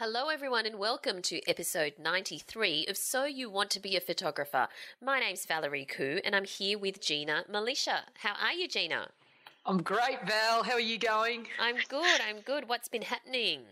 Hello, everyone, and welcome to episode 93 of So You Want to Be a Photographer. My name's Valerie Khoo, and I'm here with Gina Milicia. How are you, Gina? I'm great, Val. How are you going? I'm good, I'm good. What's been happening?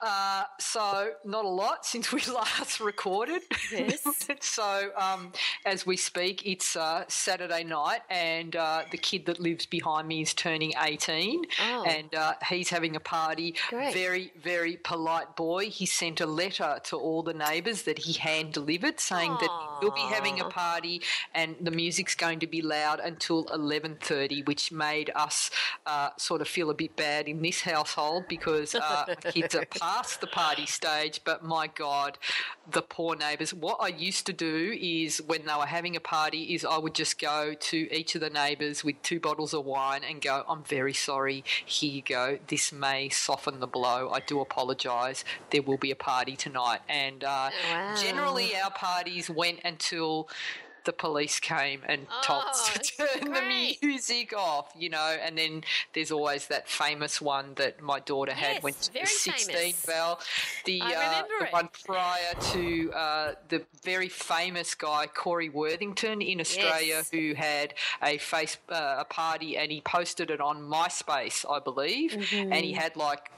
Uh, so, not a lot since we last recorded. Yes. so, um, as we speak, it's uh, Saturday night, and uh, the kid that lives behind me is turning 18, Oh. and uh, he's having a party. Great. Very, very polite boy. He sent a letter to all the neighbours that he hand delivered saying that he'll be having a party and the music's going to be loud until 11.30, which made us uh, sort of feel a bit bad in this household because uh, kids are past the party stage, but my God, the poor neighbours. What I used to do is when they were having a party is I would just go to each of the neighbours with two bottles of wine and go, I'm very sorry, here you go. This may soften the blow. I do apologise. There will be a party tonight. And uh, Wow. generally our parties went until the police came and told us Oh, to turn great. the music off, you know, and then there's always that famous one that my daughter had Yes, when she was 16, famous. Val. The, uh, the one prior to uh, the very famous guy, Corey Worthington in Australia, Yes. who had a face uh, a party and he posted it on MySpace, I believe, Mm-hmm. and he had like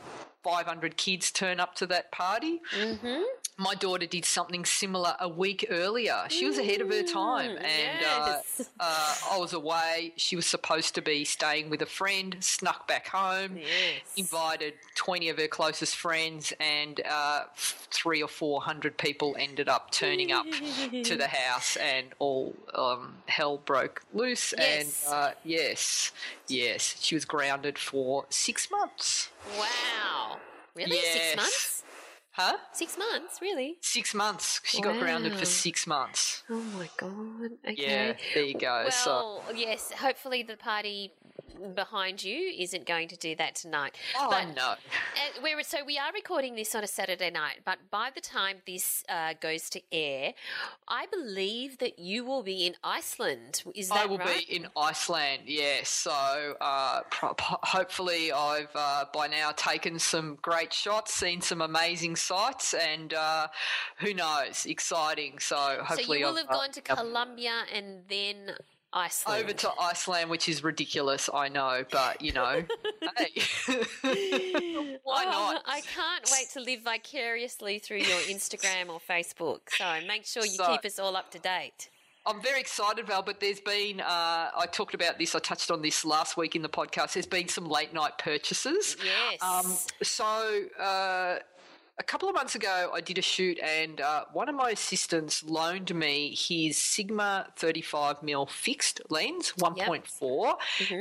500 kids turn up to that party. Mm-hmm. My daughter did something similar a week earlier. She was ahead of her time, and yes. uh, uh, I was away. She was supposed to be staying with a friend, snuck back home, Yes. invited 20 of her closest friends, and uh, three or four hundred people ended up turning up to the house, and all um, hell broke loose. Yes. And uh, yes, yes, she was grounded for six months. Wow. Really? Six months? Huh? Six months, really? Six months. She got grounded for six months. Oh my god. Okay. Yeah, there you go. so, Well, yes, hopefully the party behind you isn't going to do that tonight. oh, but know. Uh, we're, so we are recording this on a Saturday night, but by the time this uh, goes to air, I believe that you will be in Iceland. Is that I will right? be in Iceland, yes. So uh, pro- hopefully, I've uh, by now taken some great shots, seen some amazing sights, and uh, who knows, exciting. So so hopefully, you will I've, have gone to uh, Colombia and then Iceland. over to Iceland, which is ridiculous, I know, but you know, hey, why Oh, not? I can't wait to live vicariously through your Instagram or Facebook. So make sure you So- keep us all up to date. I'm very excited, Val, but there's been, uh, I talked about this, I touched on this last week in the podcast. There's been some late night purchases. Yes. Um, so, uh, a couple of months ago, I did a shoot, and uh, one of my assistants loaned me his Sigma 35mm fixed lens, 1.4,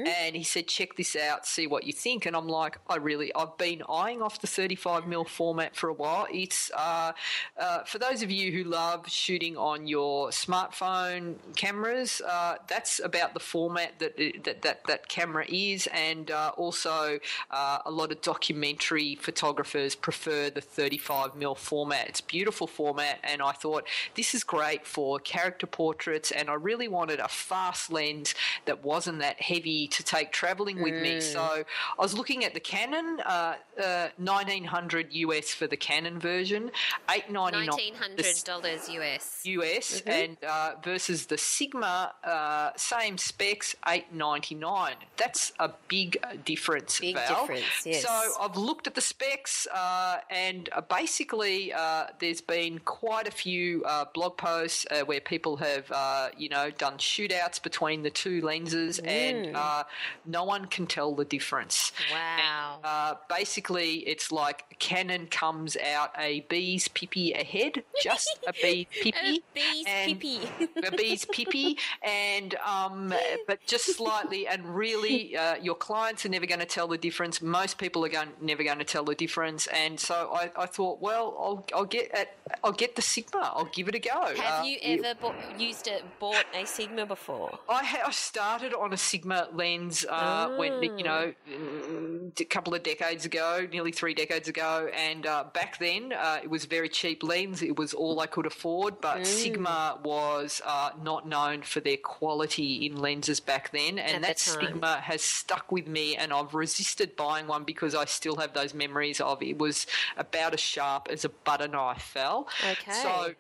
and he said, "Check this out, see what you think." And I'm like, "I really, I've been eyeing off the 35mm format for a while. It's uh, uh, for those of you who love shooting on your smartphone cameras. Uh, that's about the format that that that, that camera is, and uh, also uh, a lot of documentary photographers prefer the 35mm format. It's a beautiful format, and I thought this is great for character portraits. And I really wanted a fast lens that wasn't that heavy to take traveling with me. So I was looking at the Canon, uh, uh, 1900 US for the Canon version, 899 Nineteen hundred dollars US. US Mm-hmm. and uh, versus the Sigma, uh, same specs, eight ninety nine. That's a big uh, difference. Big Val. difference, yes. So I've looked at the specs, uh, and uh, basically, uh, there's been quite a few uh, blog posts uh, where people have, uh, you know, done shootouts between the two lenses, Mm. and uh, no one can tell the difference. Wow. Uh, basically, it's like Canon comes out a bee's pippy ahead, just a bee A pippy. bee's and- pee a bee's pippy, and um, but just slightly, and really, uh, your clients are never going to tell the difference. Most people are going never going to tell the difference, and so I, I thought, well, I'll, I'll get at, I'll get the Sigma. I'll give it a go. Have Uh, you ever bought, used a bought a Sigma before? I, ha- I started on a Sigma lens uh, when you know mm, a couple of decades ago, nearly three decades ago, and uh, back then uh, it was a very cheap lens. It was all I could afford, but Sigma was uh, not known for their quality in lenses back then, and the that time. Sigma has stuck with me, and I've resisted buying one because I still have those memories of it was about as sharp as a butter knife fell. Okay. So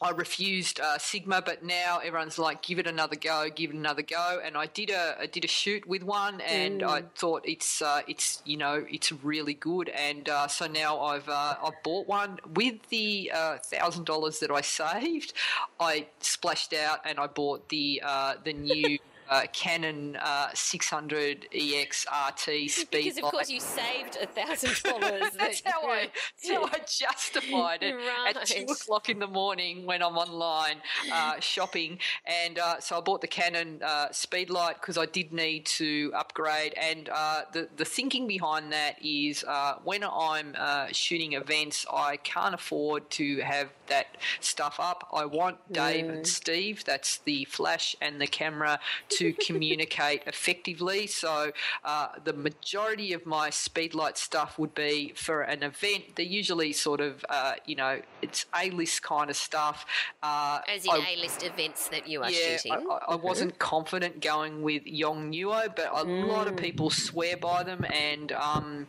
I refused uh, Sigma, but now everyone's like, give it another go, give it another go. And I did a I did a shoot with one, and I thought it's uh, it's you know it's really good. And uh, so now I've uh, I've bought one with the uh, thousand dollars that I saved. I splashed out and I bought the uh, the new. Uh, Canon uh, 600 EX RT speed Because of course you saved a thousand dollars. That's how I, that's how I justified it at two o'clock in the morning when I'm online uh, shopping. And uh, so I bought the Canon uh, Speedlight because I did need to upgrade. And uh, the the thinking behind that is uh, when I'm uh, shooting events, I can't afford to have that stuff up. I want Dave and Steve, that's the flash and the camera, to communicate effectively. So uh, the majority of my speedlight stuff would be for an event. They're usually sort of, uh, you know, it's A list kind of stuff. Uh, As in A list events that you are yeah, shooting. I, I- I wasn't confident going with Yongnuo, but a lot of people swear by them, and um,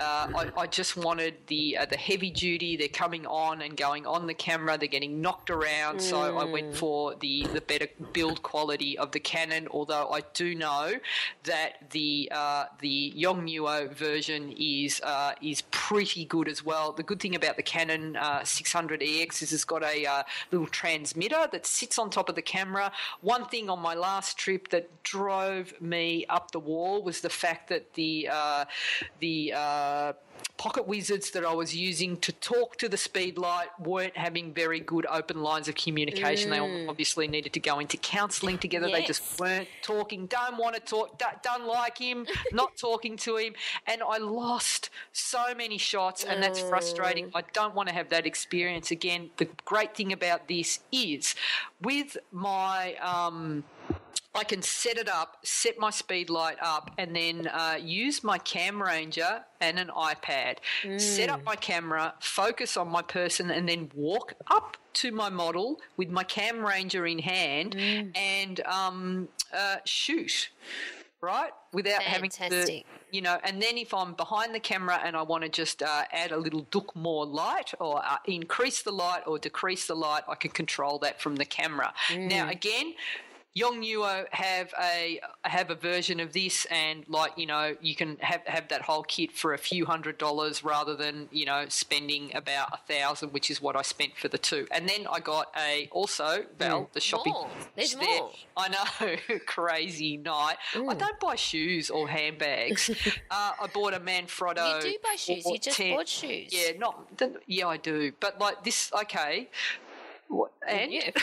uh, I, I just wanted the uh, the heavy duty. They're coming on and going on the camera. They're getting knocked around, so I went for the the better build quality of the Canon. Although I do know that the uh, the Yongnuo version is uh, is pretty good as well. The good thing about the Canon uh, 600EX is it's got a uh, little transmitter that sits on top of the camera. One thing on my last trip that drove me up the wall was the fact that the uh, the uh, pocket wizards that I was using to talk to the speedlight weren't having very good open lines of communication. They all obviously needed to go into counselling together. They just weren't talking. Don't want to talk. Don't, don't like him. Not talking to him. And I lost so many shots, and that's frustrating. I don't want to have that experience again. The great thing about this is with my. Um, I can set it up, set my speed light up, and then uh, use my CamRanger and an iPad. Set up my camera, focus on my person, and then walk up to my model with my CamRanger in hand and um, uh, shoot. Right, without having to, you know. And then if I'm behind the camera and I want to just uh, add a little duck more light, or uh, increase the light, or decrease the light, I can control that from the camera. Now, again, Yongnuo have a have a version of this, and like you know, you can have have that whole kit for a few hundred dollars rather than you know spending about a thousand, which is what I spent for the two. And then I got a also Val the shopping. More. There's there. more. I know, crazy night. I don't buy shoes or handbags. uh, I bought a Manfrotto. You do buy shoes. You just 410 bought shoes. Yeah, not yeah, I do. But like this, okay. What, and Yeah.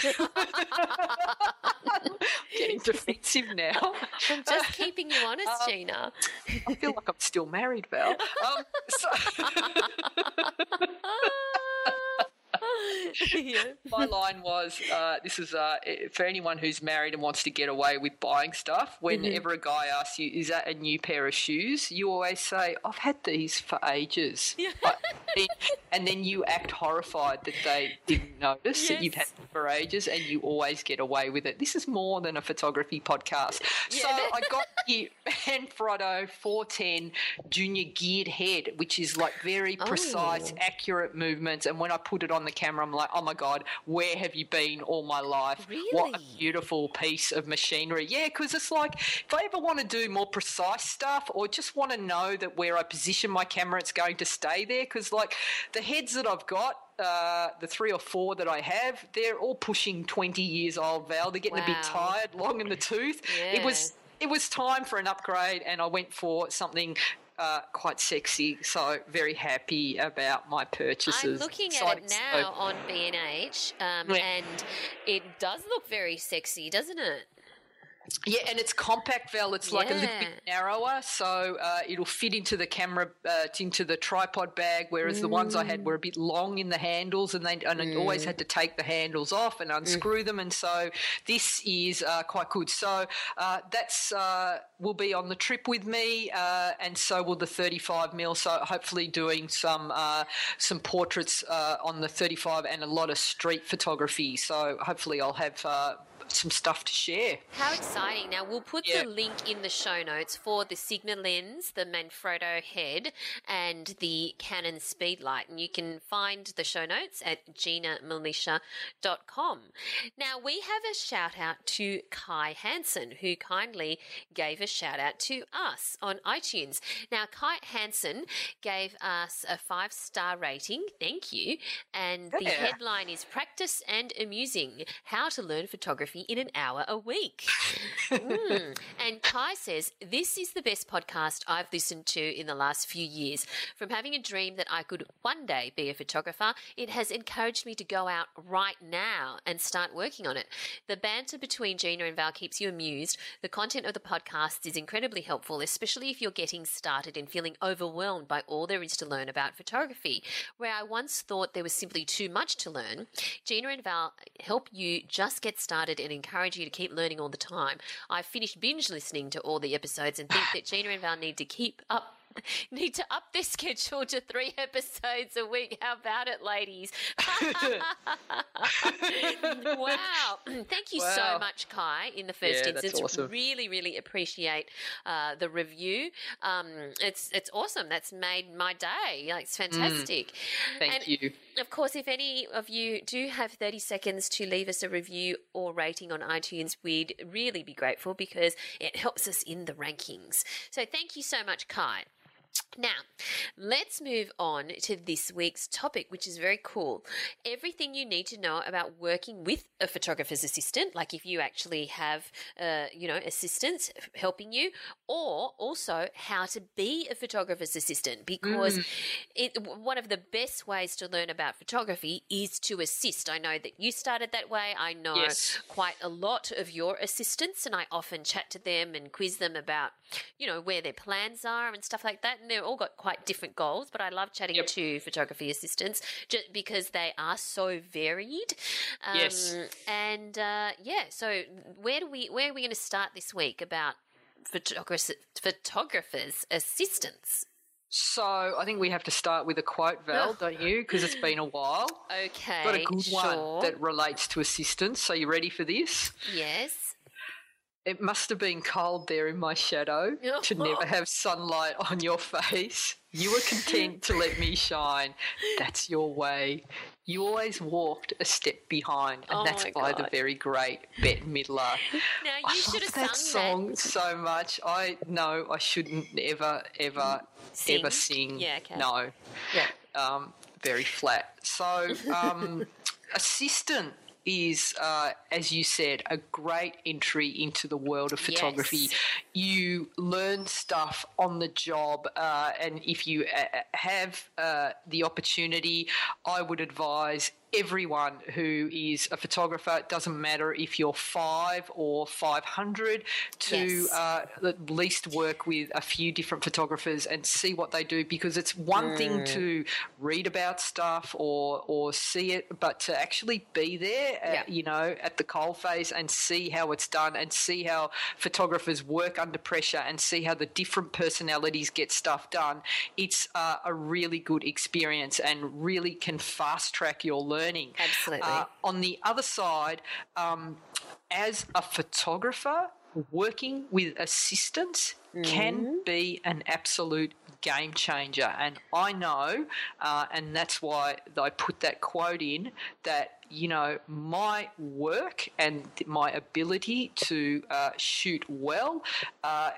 getting defensive now. I'm just keeping you honest, Um, Gina. I feel like I'm still married, Val. Um, so yeah. my line was uh, this is uh, for anyone who's married and wants to get away with buying stuff. Whenever a guy asks you, "Is that a new pair of shoes?" you always say, "I've had these for ages," then- and then you act horrified that they didn't notice that you've had them for ages, and you always get away with it. This is more than a photography podcast. so that- I got here. Manfrotto 410 Junior geared head, which is like very precise, Oh. accurate movements. And when I put it on the camera, I'm like, oh my God, where have you been all my life? What a beautiful piece of machinery. Yeah, because it's like if I ever want to do more precise stuff or just want to know that where I position my camera, it's going to stay there. Because like the heads that I've got, uh, the three or four that I have, they're all pushing 20 years old, Val. They're getting a bit tired, long in the tooth. It was it was time for an upgrade, and I went for something. Uh, quite sexy, so very happy about my purchases. I'm looking at it now stuff. on B&H, um, Yeah. and it does look very sexy, doesn't it? Yeah, and it's compact, Val. It's like a little bit narrower, so uh, it'll fit into the camera, uh, into the tripod bag. Whereas the ones I had were a bit long in the handles, and they and I always had to take the handles off and unscrew them. And so this is uh, quite good. So uh, that's uh, will be on the trip with me, uh, and so will the 35 mil. So hopefully doing some uh, some portraits uh, on the 35 and a lot of street photography. So hopefully I'll have. Some stuff to share. How exciting. Now, we'll put Yeah. the link in the show notes for the Sigma lens, the Manfrotto head, and the Canon Speedlight. And you can find the show notes at ginamilicia.com. Now, we have a shout out to Kai Hansen, who kindly gave a shout out to us on iTunes. Now, Kai Hansen gave us a five star rating. Thank you. And the Yeah. headline is Practice and Amusing How to Learn Photography in an Hour a Week. Mm. And Kai says, This is the best podcast I've listened to in the last few years. From having a dream that I could one day be a photographer, it has encouraged me to go out right now and start working on it. The banter between Gina and Val keeps you amused. The content of the podcast is incredibly helpful, especially if you're getting started and feeling overwhelmed by all there is to learn about photography. Where I once thought there was simply too much to learn, Gina and Val help you just get started and encourage you to keep learning all the time. I've finished binge listening to all the episodes and think that Gina and Val need to keep up. Need to up their schedule to three episodes a week. How about it, ladies? wow. Thank you so much, Kai, in the first Yeah, instance. awesome. Really, really appreciate uh, the review. Um, it's it's awesome. That's made my day. Like, it's fantastic. Mm. Thank And- you. Of course, if any of you do have 30 seconds to leave us a review or rating on iTunes, we'd really be grateful because it helps us in the rankings. So thank you so much, Kai. Now, let's move on to this week's topic, which is very cool. Everything you need to know about working with a photographer's assistant, like if you actually have, uh, you know, assistants helping you, or also how to be a photographer's assistant, because it, one of the best ways to learn about photography is to assist. I know that you started that way. I know Yes. quite a lot of your assistants, and I often chat to them and quiz them about, you know, where their plans are and stuff like that. And they've all got quite different goals, but I love chatting Yep. to photography assistants just because they are so varied. Um, Yes. And uh, yeah, so where do we where are we going to start this week about photographers photographers assistants? So I think we have to start with a quote, Val, don't you? Because it's been a while. Okay, Got a good sure. one that relates to assistance. So you ready for this? yes. It must have been cold there in my shadow to never have sunlight on your face. You were content to let me shine. That's your way. You always walked a step behind, and Oh that's by the very great Bette Midler. Now you I should love have that sung song so much. I know I shouldn't ever, ever, ever Sing? sing. Yeah, okay. No. Yeah. Um, very flat. So, um, assistant is, uh, as you said, a great entry into the world of photography. Yes. You learn stuff on the job, uh, and if you uh, have uh, the opportunity, I would advise everyone who is a photographer, it doesn't matter if you're five or 500, to Yes. uh, at least work with a few different photographers and see what they do because it's one thing Mm. to read about stuff or, or see it, but to actually be there, uh, Yeah. you know, at the coalface and see how it's done and see how photographers work under pressure and see how the different personalities get stuff done, it's uh, a really good experience and really can fast track your learning. Absolutely. Uh, on the other side, um, as a photographer, working with assistants mm-hmm. can be an absolute game changer. And I know, uh, and that's why I put that quote in, that, you know, my work and my ability to uh, shoot well uh,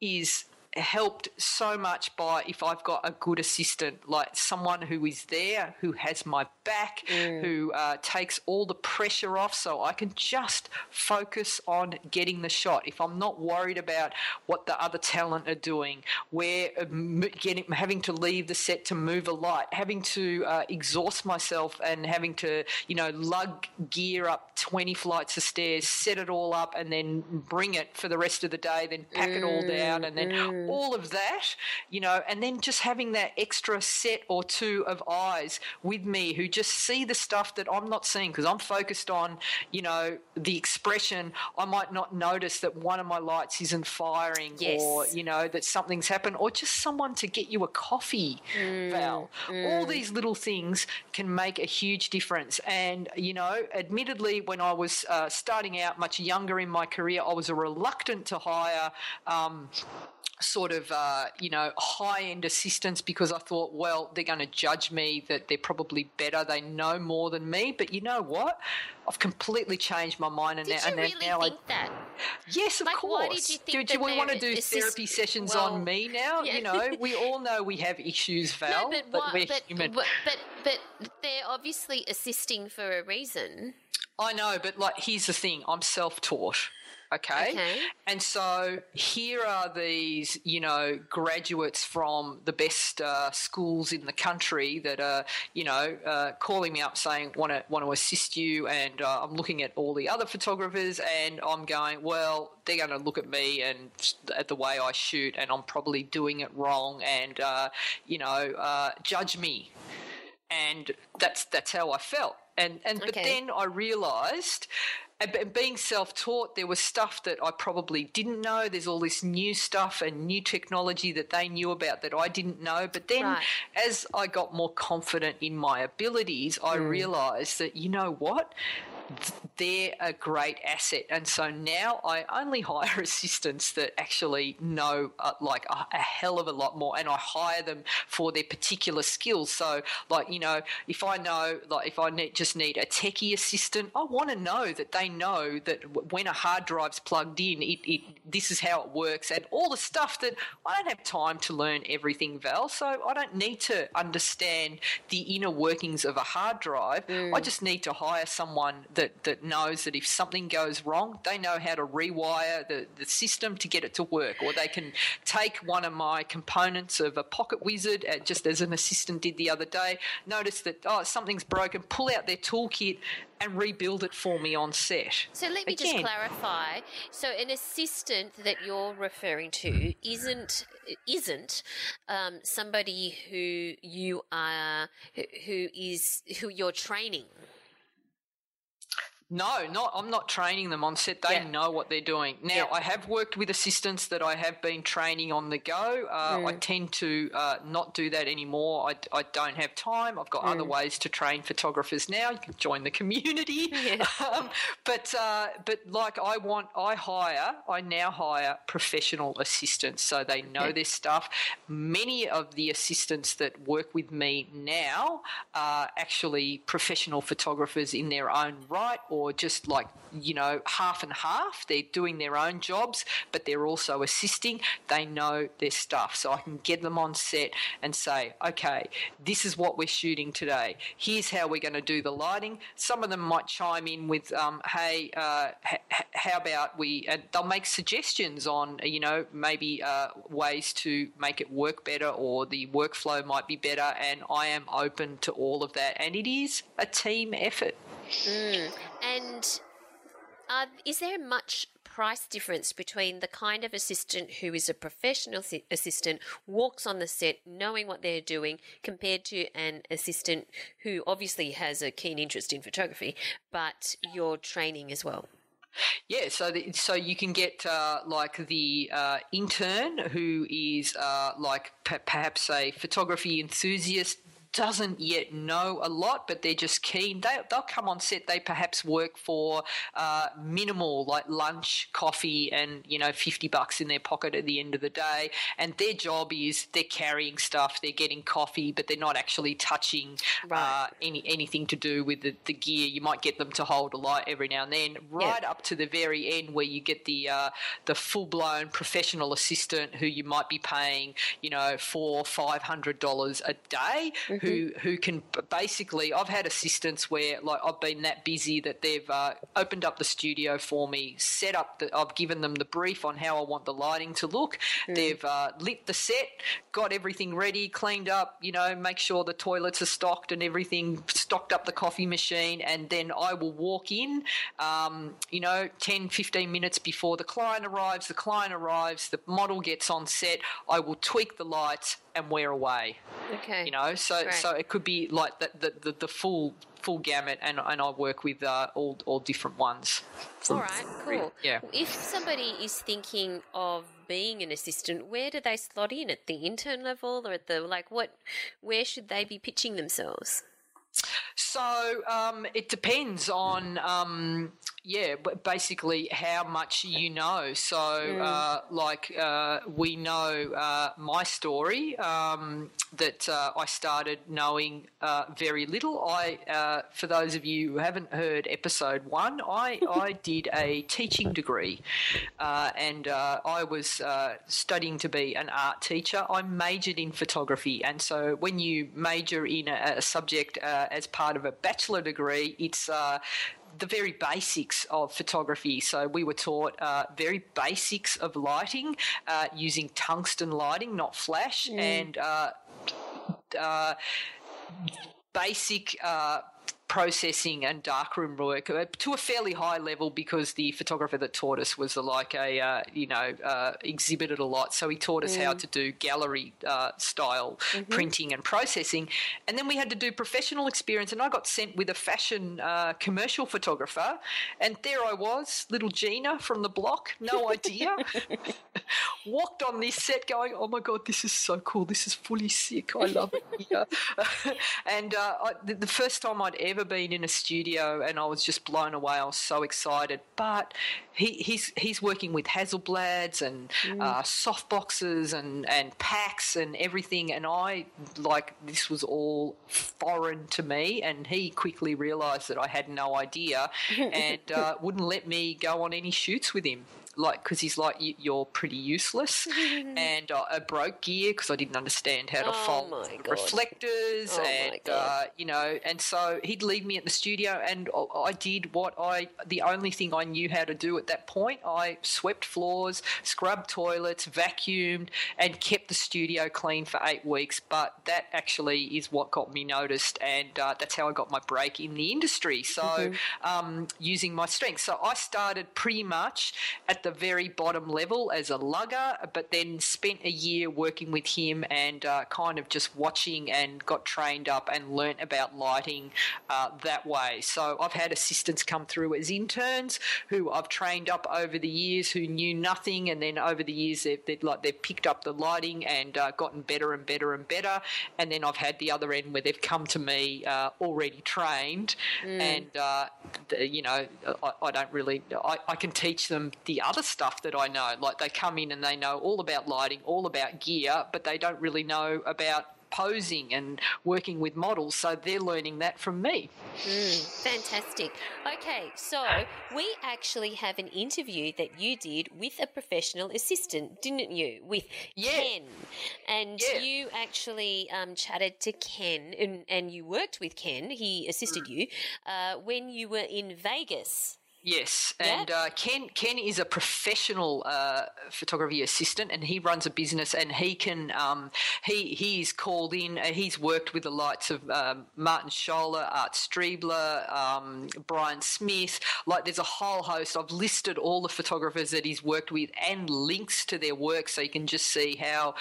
is helped so much by if I've got a good assistant, like someone who is there, who has my back, mm. who uh, takes all the pressure off, so I can just focus on getting the shot. If I'm not worried about what the other talent are doing, where uh, getting having to leave the set to move a light, having to uh, exhaust myself, and having to you know lug gear up 20 flights of stairs, set it all up, and then bring it for the rest of the day, then pack mm. it all down, and then mm all of that, you know, and then just having that extra set or two of eyes with me who just see the stuff that I'm not seeing because I'm focused on, you know, the expression. I might not notice that one of my lights isn't firing yes. or, you know, that something's happened or just someone to get you a coffee, mm, Val. Mm. All these little things can make a huge difference. And, you know, admittedly, when I was uh, starting out much younger in my career, I was a reluctant to hire. Um, sort of, uh, you know, high end assistants because I thought, well, they're going to judge me that they're probably better, they know more than me. But you know what? I've completely changed my mind, and did now, you and really now think I, that? Yes, of like, course. Why did you think do, do we want to do assist- therapy sessions well, on me now? Yeah. You know, we all know we have issues, Val, no, but, but what, we're but, human. But, but but they're obviously assisting for a reason. I know, but like, here's the thing: I'm self-taught. Okay? okay. And so here are these, you know, graduates from the best uh, schools in the country that are, you know, uh, calling me up saying want to want to assist you, and uh, I'm looking at all the other photographers, and I'm going, well, they're going to look at me and at the way I shoot, and I'm probably doing it wrong, and uh, you know, uh, judge me, and that's that's how I felt, and and okay. but then I realised and being self-taught there was stuff that i probably didn't know there's all this new stuff and new technology that they knew about that i didn't know but then right. as i got more confident in my abilities i mm. realized that you know what they're a great asset. And so now I only hire assistants that actually know uh, like a, a, hell of a lot more, and I hire them for their particular skills. So, like you know, if I know, like if I need, just need a techie assistant, I want to know that they know that when a hard drive's plugged in, it, it this is how it works, and all the stuff that I don't have time to learn everything, Val. So I don't need to understand the inner workings of a hard drive. Mm. I just need to hire someone that, that knows that if something goes wrong, they know how to rewire the, the system to get it to work. Or they can take one of my components of a pocket wizard, uh, just as an assistant did the other day, notice that, oh, something's broken, pull out their toolkit and rebuild it for me on set. So let me Again, just clarify. So an assistant that you're referring to isn't isn't um, somebody who you are who is who you're training. No, not. I'm not training them on set. They yeah. know what they're doing. Now, yeah. I have worked with assistants that I have been training on the go. Uh, mm. I tend to uh, not do that anymore. I, I don't have time. I've got mm. other ways to train photographers now. You can join the community. Yeah. Um, but uh, but like I want, I hire. I now hire professional assistants, so they know their stuff. Many of the assistants that work with me now are actually professional photographers in their own right or just like, you know, half and half. They're doing their own jobs, but they're also assisting. They know their stuff. So I can get them on set and say, okay, this is what we're shooting today. Here's how we're going to do the lighting. Some of them might chime in with, um, hey, uh, h- how about we, and they'll make suggestions on, you know, maybe uh, ways to make it work better or the workflow might be better. And I am open to all of that. And it is a team effort. Mm. Uh, is there much price difference between the kind of assistant who is a professional assistant, walks on the set knowing what they're doing, compared to an assistant who obviously has a keen interest in photography, but you're training as well? Yeah, so the, so you can get uh, like the uh, intern who is uh, like p- perhaps a photography enthusiast doesn't yet know a lot, but they're just keen. They, they'll come on set. They perhaps work for uh, minimal, like lunch, coffee, and you know, fifty bucks in their pocket at the end of the day. And their job is they're carrying stuff, they're getting coffee, but they're not actually touching right. uh, any anything to do with the, the, gear. You might get them to hold a light every now and then, right yeah. up to the very end where you get the uh, the full blown professional assistant who you might be paying, you know, four five hundred dollars a day, mm-hmm. Who who can basically. I've had assistants where like I've been that busy that they've uh, opened up the studio for me, set up the. I've given them the brief on how I want the lighting to look. Mm. They've uh, lit the set, got everything ready, cleaned up. You know, make sure the toilets are stocked and everything, stocked up the coffee machine, and then I will walk in. Um, you know, 10, 15 minutes before the client arrives. The client arrives. The model gets on set. I will tweak the lights and we're away. Okay. You know, so Great. so it could be like the the, the, the full full gamut, and and I work with uh, all all different ones. All right, cool. Yeah. If somebody is thinking of being an assistant, where do they slot in at the intern level or at the like? What, where should they be pitching themselves? So um, it depends on um, yeah, basically how much you know. So, mm. uh, like, uh, we know uh, my story um, that uh, I started knowing uh, very little. I, uh, for those of you who haven't heard episode one, I, I did a teaching degree, and I was studying to be an art teacher. I majored in photography, and so when you major in a, a subject as part of a bachelor degree, it's the very basics of photography. So we were taught uh, very basics of lighting uh, using tungsten lighting, not flash, mm. and uh, uh basic uh, processing and darkroom work uh, to a fairly high level because the photographer that taught us was like a uh, you know uh, exhibited a lot. So he taught us mm. how to do gallery uh, style mm-hmm. printing and processing. And then we had to do professional experience and I got sent with a fashion uh, commercial photographer. And there I was little Gina from the block no idea walked on this set going oh my god this is so cool. This is fully sick. I love it here. And uh, I, the, the first time I'd ever ever been in a studio, and I was just blown away. I was so excited. But he, he's he's working with Hasselblads and mm. uh, softboxes and and packs and everything, and I like this was all foreign to me. And he quickly realised that I had no idea, and uh, wouldn't let me go on any shoots with him like because he's like you're pretty useless, and uh, I broke gear because I didn't understand how to oh fold reflectors, oh and uh, you know, and so he'd leave me at the studio, and I did what I the only thing I knew how to do at that point. I swept floors, scrubbed toilets, vacuumed, and kept the studio clean for eight weeks. But that actually is what got me noticed, and uh, that's how I got my break in the industry. So mm-hmm. um, using my strengths, so I started pretty much at the very bottom level as a lugger, but then spent a year working with him and uh, kind of just watching and got trained up and learnt about lighting uh, that way. So I've had assistants come through as interns who I've trained up over the years who knew nothing, and then over the years they've, they've like they've picked up the lighting and uh, gotten better and better and better. And then I've had the other end where they've come to me uh, already trained, mm. and uh, the, you know I, I don't really I, I can teach them the other other stuff that I know. Like they come in and they know all about lighting, all about gear, but they don't really know about posing and working with models. So they're learning that from me. Mm, fantastic. Okay, so we actually have an interview that you did with a professional assistant, didn't you? With yeah. Ken. And yeah. you actually um, chatted to Ken and, and you worked with Ken, he assisted mm. you, uh, when you were in Vegas. Yes, and uh, Ken Ken is a professional uh, photography assistant, and he runs a business, and he can um, he he's called in. Uh, he's worked with the likes of um, Martin Schoeller, Art Streiber, um, Brian Smith. Like there's a whole host. I've listed all the photographers that he's worked with and links to their work, so you can just see how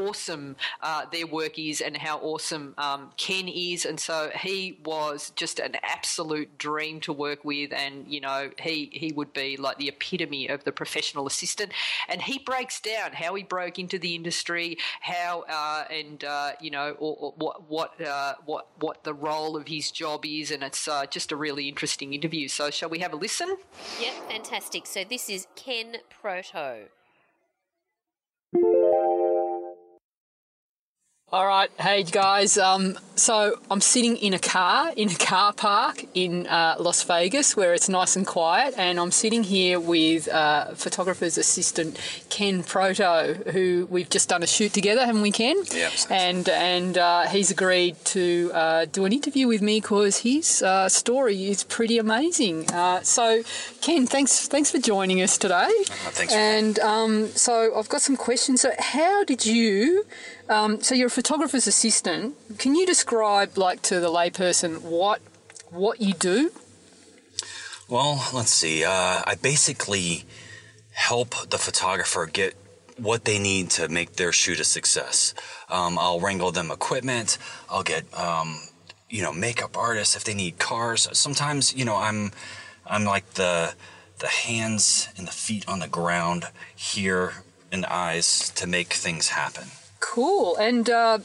awesome uh, their work is and how awesome um, Ken is. And so he was just an absolute dream to work with. And, you know, he, he would be like the epitome of the professional assistant. And he breaks down how he broke into the industry, how, uh, and, uh, you know, or, or what, what, uh, what, what the role of his job is. And it's uh, just a really interesting interview. So, shall we have a listen? Yep, fantastic. So, this is Ken Proto. All right, hey guys. Um, so I'm sitting in a car in a car park in uh, Las Vegas where it's nice and quiet, and I'm sitting here with uh, photographer's assistant Ken Proto, who we've just done a shoot together, haven't we, Ken? Yeah. And and uh, he's agreed to uh, do an interview with me because his uh, story is pretty amazing. Uh, so, Ken, thanks thanks for joining us today. thanks And um, so I've got some questions. So, how did you? Um, so you're a photographer's assistant. Can you describe, like, to the layperson what what you do? Well, let's see. Uh, I basically help the photographer get what they need to make their shoot a success. Um, I'll wrangle them equipment. I'll get um, you know makeup artists if they need cars. Sometimes you know I'm I'm like the the hands and the feet on the ground here and eyes to make things happen. Cool. And uh,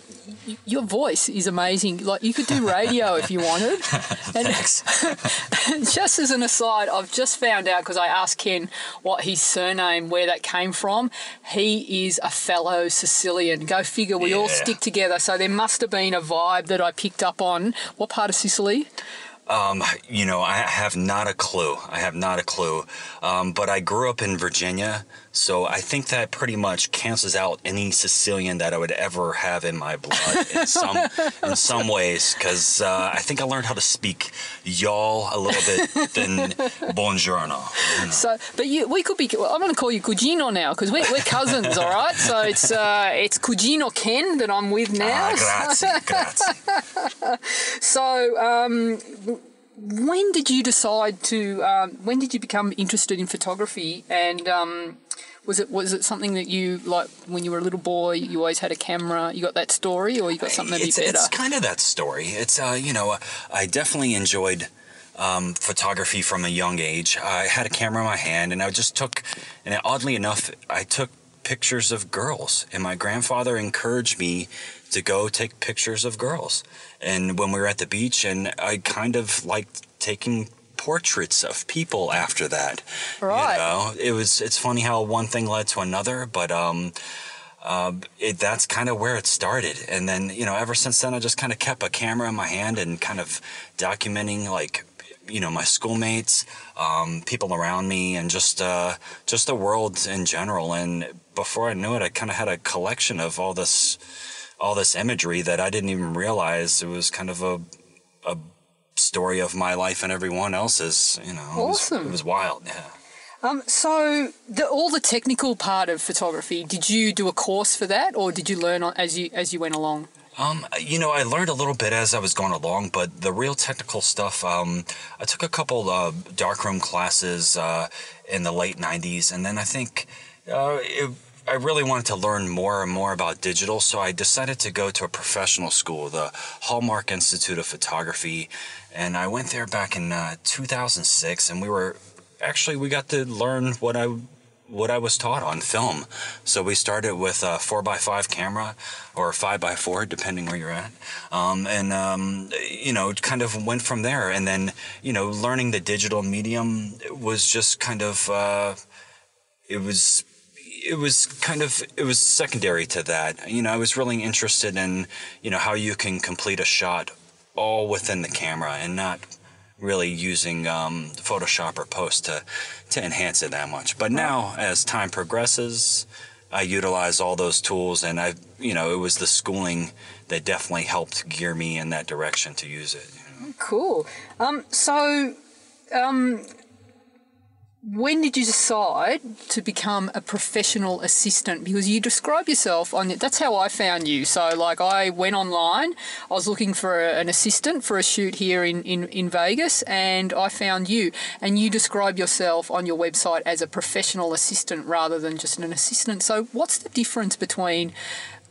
your voice is amazing. Like, you could do radio if you wanted. And Thanks. just as an aside, I've just found out because I asked Ken what his surname, where that came from. He is a fellow Sicilian. Go figure, we all stick together. So there must have been a vibe that I picked up on. What part of Sicily? Um, you know, I have not a clue. I have not a clue. Um, but I grew up in Virginia, so I think that pretty much cancels out any Sicilian that I would ever have in my blood in some in some ways. Because uh, I think I learned how to speak y'all a little bit than buongiorno. you know. So, but you, we could be. Well, I'm going to call you Cugino now because we're, we're cousins, all right? So it's uh, it's Cugino Ken that I'm with now. Ah, grazie, grazie. So, um, when did you decide to? Um, when did you become interested in photography? And um, was it was it something that you like when you were a little boy? You always had a camera. You got that story, or you got something maybe it's, better? it's kind of that story. It's uh, you know, I definitely enjoyed um, photography from a young age. I had a camera in my hand, and I just took, and oddly enough, I took pictures of girls. And my grandfather encouraged me to go take pictures of girls. And when we were at the beach, and I kind of liked taking portraits of people after that. Right. You know, it was. It's funny how one thing led to another, but um, uh, it, that's kind of where it started. And then, you know, ever since then, I just kind of kept a camera in my hand and kind of documenting, like, you know, my schoolmates, um, people around me, and just uh, just the world in general. And before I knew it, I kind of had a collection of all this all this imagery that I didn't even realize it was kind of a a story of my life and everyone else's. You know, It was- it was wild. Yeah. Um, so the, all the technical part of photography, did you do a course for that, or did you learn on, as you as you went along? Um, you know, I learned a little bit as I was going along, but the real technical stuff, um, I took a couple uh, darkroom classes uh, in the late '90s, and then I think uh, it, I really wanted to learn more and more about digital, so I decided to go to a professional school, the Hallmark Institute of Photography, and I went there back in uh, 2006, and we were actually we got to learn what I what I was taught on film. So we started with a four x five camera or five x four, depending where you're at, um, and um, you know, kind of went from there. And then you know, learning the digital medium was just kind of uh, it was. It was kind of it was secondary to that. You know, I was really interested in you know how you can complete a shot all within the camera and not really using um, Photoshop or Post to to enhance it that much. But now, as time progresses, I utilize all those tools, and I, you know, it was the schooling that definitely helped gear me in that direction to use it. Cool. Um, so, um, when did you decide to become a professional assistant? Because you describe yourself on that's how I found you. So, like, I went online, I was looking for a, an assistant for a shoot here in, in, in Vegas, and I found you. And you describe yourself on your website as a professional assistant rather than just an assistant. So, what's the difference between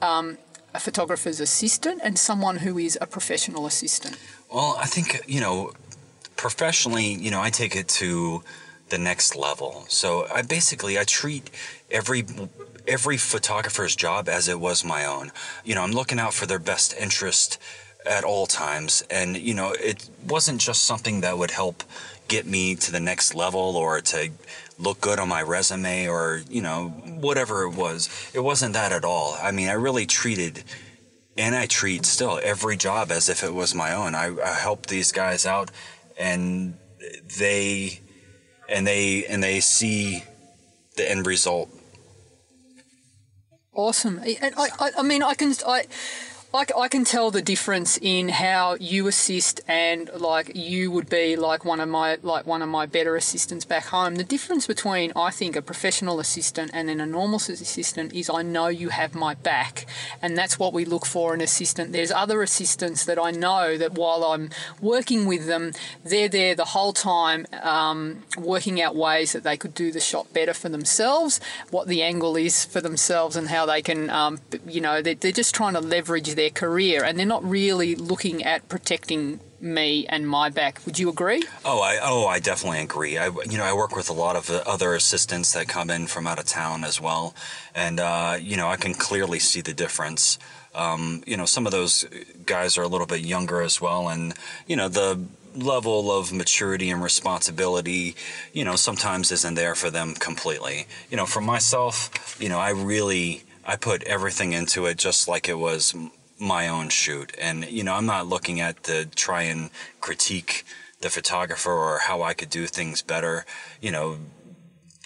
um, a photographer's assistant and someone who is a professional assistant? Well, I think, you know, professionally, you know, I take it to the next level. So I basically I treat every every photographer's job as it was my own. You know, I'm looking out for their best interest at all times and you know, it wasn't just something that would help get me to the next level or to look good on my resume or, you know, whatever it was. It wasn't that at all. I mean, I really treated and I treat still every job as if it was my own. I, I help these guys out and they and they and they see the end result. Awesome. I, I, I mean, I can I I, I can tell the difference in how you assist and like you would be like one of my like one of my better assistants back home. The difference between I think a professional assistant and then a normal assistant is I know you have my back, and that's what we look for in an assistant. There's other assistants that I know that while I'm working with them, they're there the whole time um, working out ways that they could do the shot better for themselves, what the angle is for themselves, and how they can um, you know they're, they're just trying to leverage their career and they're not really looking at protecting me and my back. Would you agree? Oh, I oh I definitely agree. I you know I work with a lot of other assistants that come in from out of town as well, and uh, you know I can clearly see the difference. Um, you know some of those guys are a little bit younger as well, and you know the level of maturity and responsibility, you know, sometimes isn't there for them completely. You know, for myself, you know, I really I put everything into it just like it was my own shoot. And, you know, I'm not looking at to try and critique the photographer or how I could do things better. You know,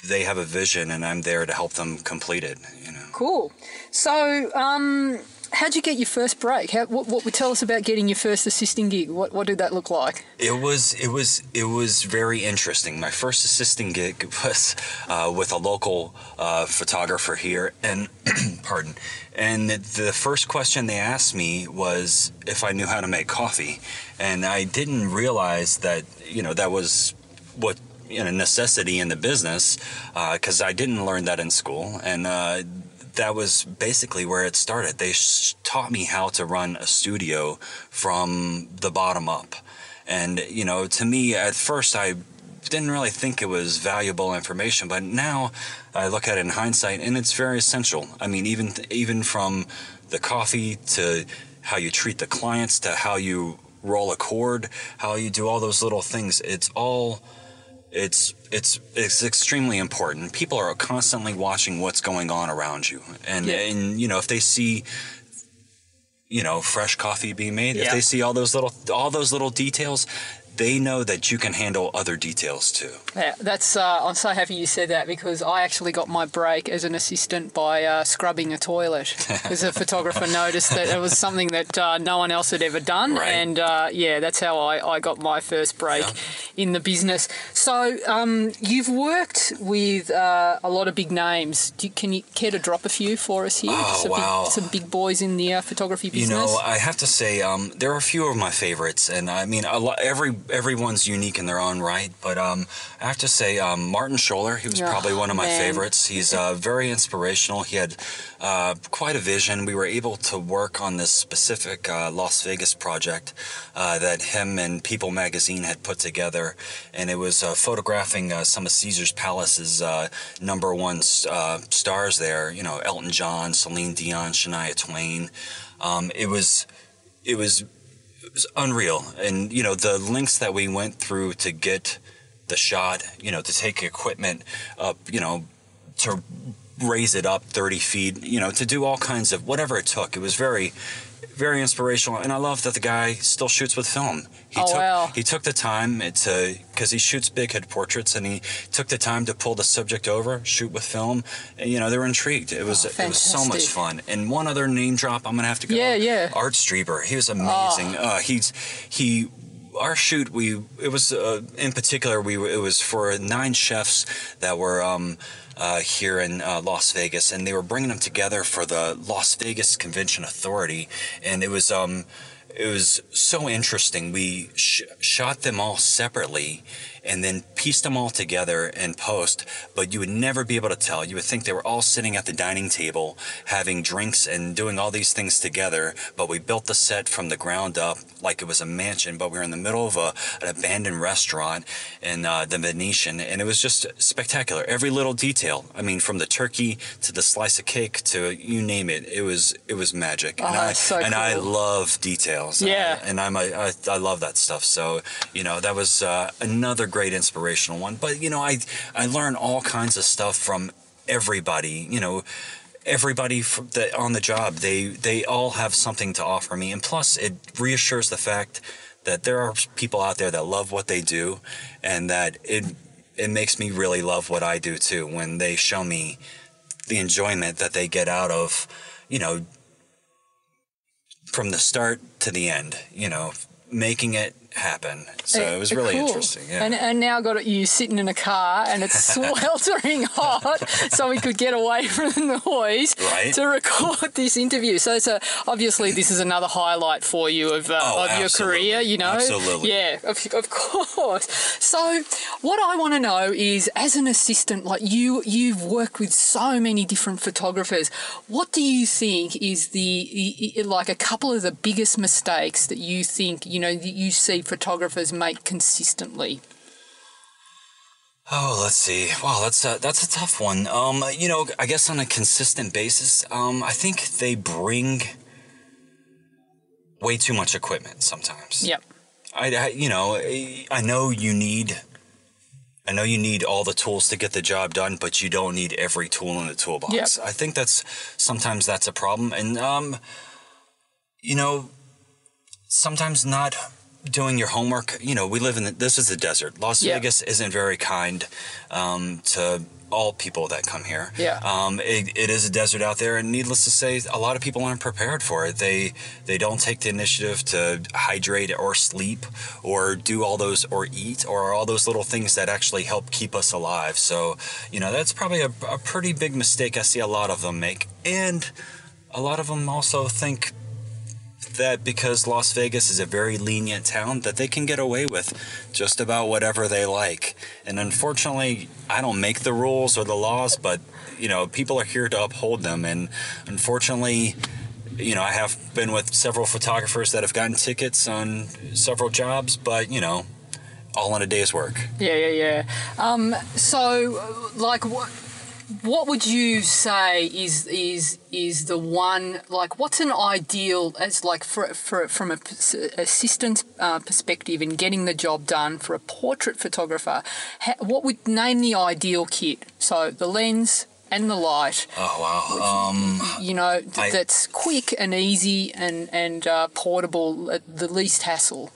they have a vision and I'm there to help them complete it, you know. Cool. So, um, how'd you get your first break? How, what, what tell us about getting your first assisting gig? What, what did that look like? It was it was it was very interesting. My first assisting gig was uh, with a local uh, photographer here, and pardon. And the first question they asked me was if I knew how to make coffee, and I didn't realize that you know that was what you know necessity in the business because uh, I didn't learn that in school, and uh, that was basically where it started. They sh- taught me how to run a studio from the bottom up. And, you know, to me, at first, I didn't really think it was valuable information, but now I look at it in hindsight and it's very essential. I mean, even, even from the coffee to how you treat the clients to how you roll a cord, how you do all those little things, it's all it's it's it's extremely important. People are constantly watching what's going on around you, and yeah. and you know if they see you know fresh coffee being made, yeah. if they see all those little all those little details, they know that you can handle other details too. Yeah, that's. Uh, I'm so happy you said that because I actually got my break as an assistant by uh, scrubbing a toilet because a photographer noticed that it was something that uh, no one else had ever done, right. and uh, yeah, that's how I, I got my first break yeah. in the business. So um, you've worked with uh, a lot of big names. You, can you care to drop a few for us here? Oh, some wow. Big, some big boys in the uh, photography business. You know, I have to say um, there are a few of my favorites, and I mean, lot, every everyone's unique in their own right, but um, I have to say, um, Martin Schoeller, he was oh, probably one of my man. favorites. He's uh, very inspirational. He had uh, quite a vision. We were able to work on this specific uh, Las Vegas project uh, that him and People magazine had put together, and it was uh, photographing uh, some of Caesar's Palace's number one stars there. You know, Elton John, Celine Dion, Shania Twain. Um, it was it was was unreal. And, you know, the links that we went through to get the shot, you know, to take equipment up, you know, to raise it up 30 feet, you know, to do all kinds of whatever it took. It was very, very inspirational. And I love that the guy still shoots with film. He oh, took, wow. He took the time to, because he shoots big head portraits and he took the time to pull the subject over, shoot with film. And, you know, they were intrigued. It was, oh, it was so much fun. And one other name drop, I'm to have to go. Yeah, yeah. Art Streiber. He was amazing. Oh. Uh, he's, he, our shoot, we, it was, uh, in particular, we, it was for nine chefs that were, um, uh, here in uh, Las Vegas, and they were bringing them together for the Las Vegas Convention Authority, and it was um, it was so interesting. We sh- shot them all separately, and then pieced them all together in post, but you would never be able to tell. You would think they were all sitting at the dining table having drinks and doing all these things together, but we built the set from the ground up like it was a mansion, but we were in the middle of a, an abandoned restaurant in uh, the Venetian, and it was just spectacular. Every little detail. I mean, from the turkey to the slice of cake to you name it, it was it was magic. Oh, and I so and I love details. Yeah. and I'm a, I, I love that stuff. So you know that was uh, another great inspirational one. But you know I I learn all kinds of stuff from everybody. You know everybody that on the job they they all have something to offer me and plus it reassures the fact that there are people out there that love what they do and that it it makes me really love what I do too when they show me the enjoyment that they get out of you know from the start to the end you know making it happen so it was really Cool. interesting yeah And, and now got you sitting in a car and it's sweltering hot, so we could get away from the noise Right. to record this interview. So, so obviously this is another highlight for you of, uh, Oh, of your career. You know, Absolutely. yeah, of, of course. So, what I want to know is, as an assistant, like you, you've worked with so many different photographers. What do you think is the like a couple of the biggest mistakes that you think you know that you see photographers make consistently? Oh, let's see. Wow, that's a, that's a tough one. Um, you know, I guess on a consistent basis, um, I think they bring way too much equipment sometimes. Yep. I, I you know, I know you need, I know you need all the tools to get the job done, but you don't need every tool in the toolbox. Yep. I think that's sometimes that's a problem, and um, you know, sometimes not doing your homework. You know, we live in the, this is the desert. Las Yeah. Vegas isn't very kind um, to all people that come here. Yeah. Um, it, it is a desert out there, and needless to say, a lot of people aren't prepared for it. They they don't take the initiative to hydrate or sleep or do all those or eat or all those little things that actually help keep us alive. So you know that's probably a, a pretty big mistake I see a lot of them make, and a lot of them also think that because Las Vegas is a very lenient town that they can get away with just about whatever they like. And unfortunately, I don't make the rules or the laws, but you know, people are here to uphold them and unfortunately, you know, I have been with several photographers that have gotten tickets on several jobs, but you know, all in a day's work. Yeah, yeah, yeah. Um, so, like, what what would you say is is is the one like what's an ideal as like for, for from a assistant uh, perspective in getting the job done for a portrait photographer? Ha, what would name the ideal kit? So the lens and the light. Oh wow. Um You know, th- I- that's quick and easy and and uh, portable at the least hassle.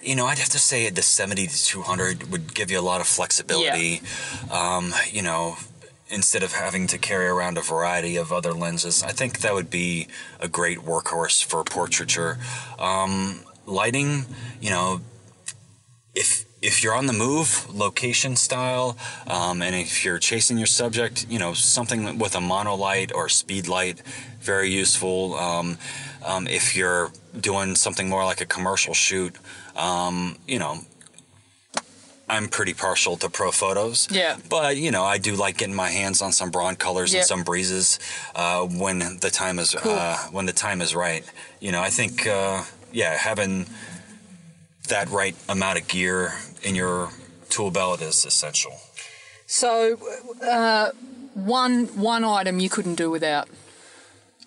you know, I'd have to say the 70 to 200 would give you a lot of flexibility. Um, you know, instead of having to carry around a variety of other lenses, I think that would be a great workhorse for portraiture. Um, lighting, you know, if if you're on the move, location style, um, and if you're chasing your subject, you know, something with a monolight or speed light, very useful. Um, um, if you're doing something more like a commercial shoot, um, you know, I'm pretty partial to Profotos. Yeah. But you know, I do like getting my hands on some Broncolors and some Brieses uh, when the time is uh, when the time is right. You know, I think uh, yeah, having that right amount of gear in your tool belt is essential. So, uh, one one item you couldn't do without.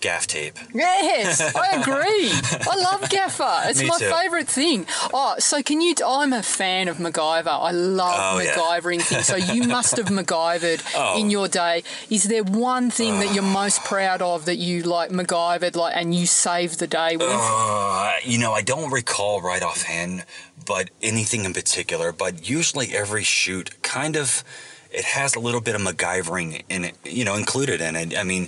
Gaff tape. Yes, I agree. I love Gaffer. It's Me my too. favourite thing. Oh, so can you? I'm a fan of MacGyver. I love Oh, yeah. MacGyvering things. So you must have MacGyvered Oh. in your day. Is there one thing that you're most proud of that you like MacGyvered, like, and you saved the day with? Uh, you know, I don't recall right offhand, but anything in particular. But usually every shoot kind of it has a little bit of MacGyvering in it, you know, included in it. I mean,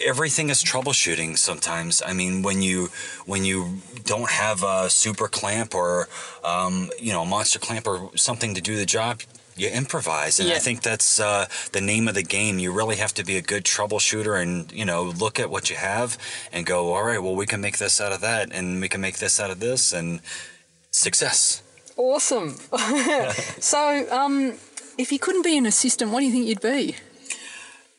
everything is troubleshooting sometimes. I mean, when you when you don't have a super clamp or um, you know a monster clamp or something to do the job. You improvise, and Yeah. I think that's uh, the name of the game. You really have to be a good troubleshooter, and you know, look at what you have, and go, all right, well, we can make this out of that, and we can make this out of this, and success. awesome. so, um, if you couldn't be an assistant, what do you think you'd be?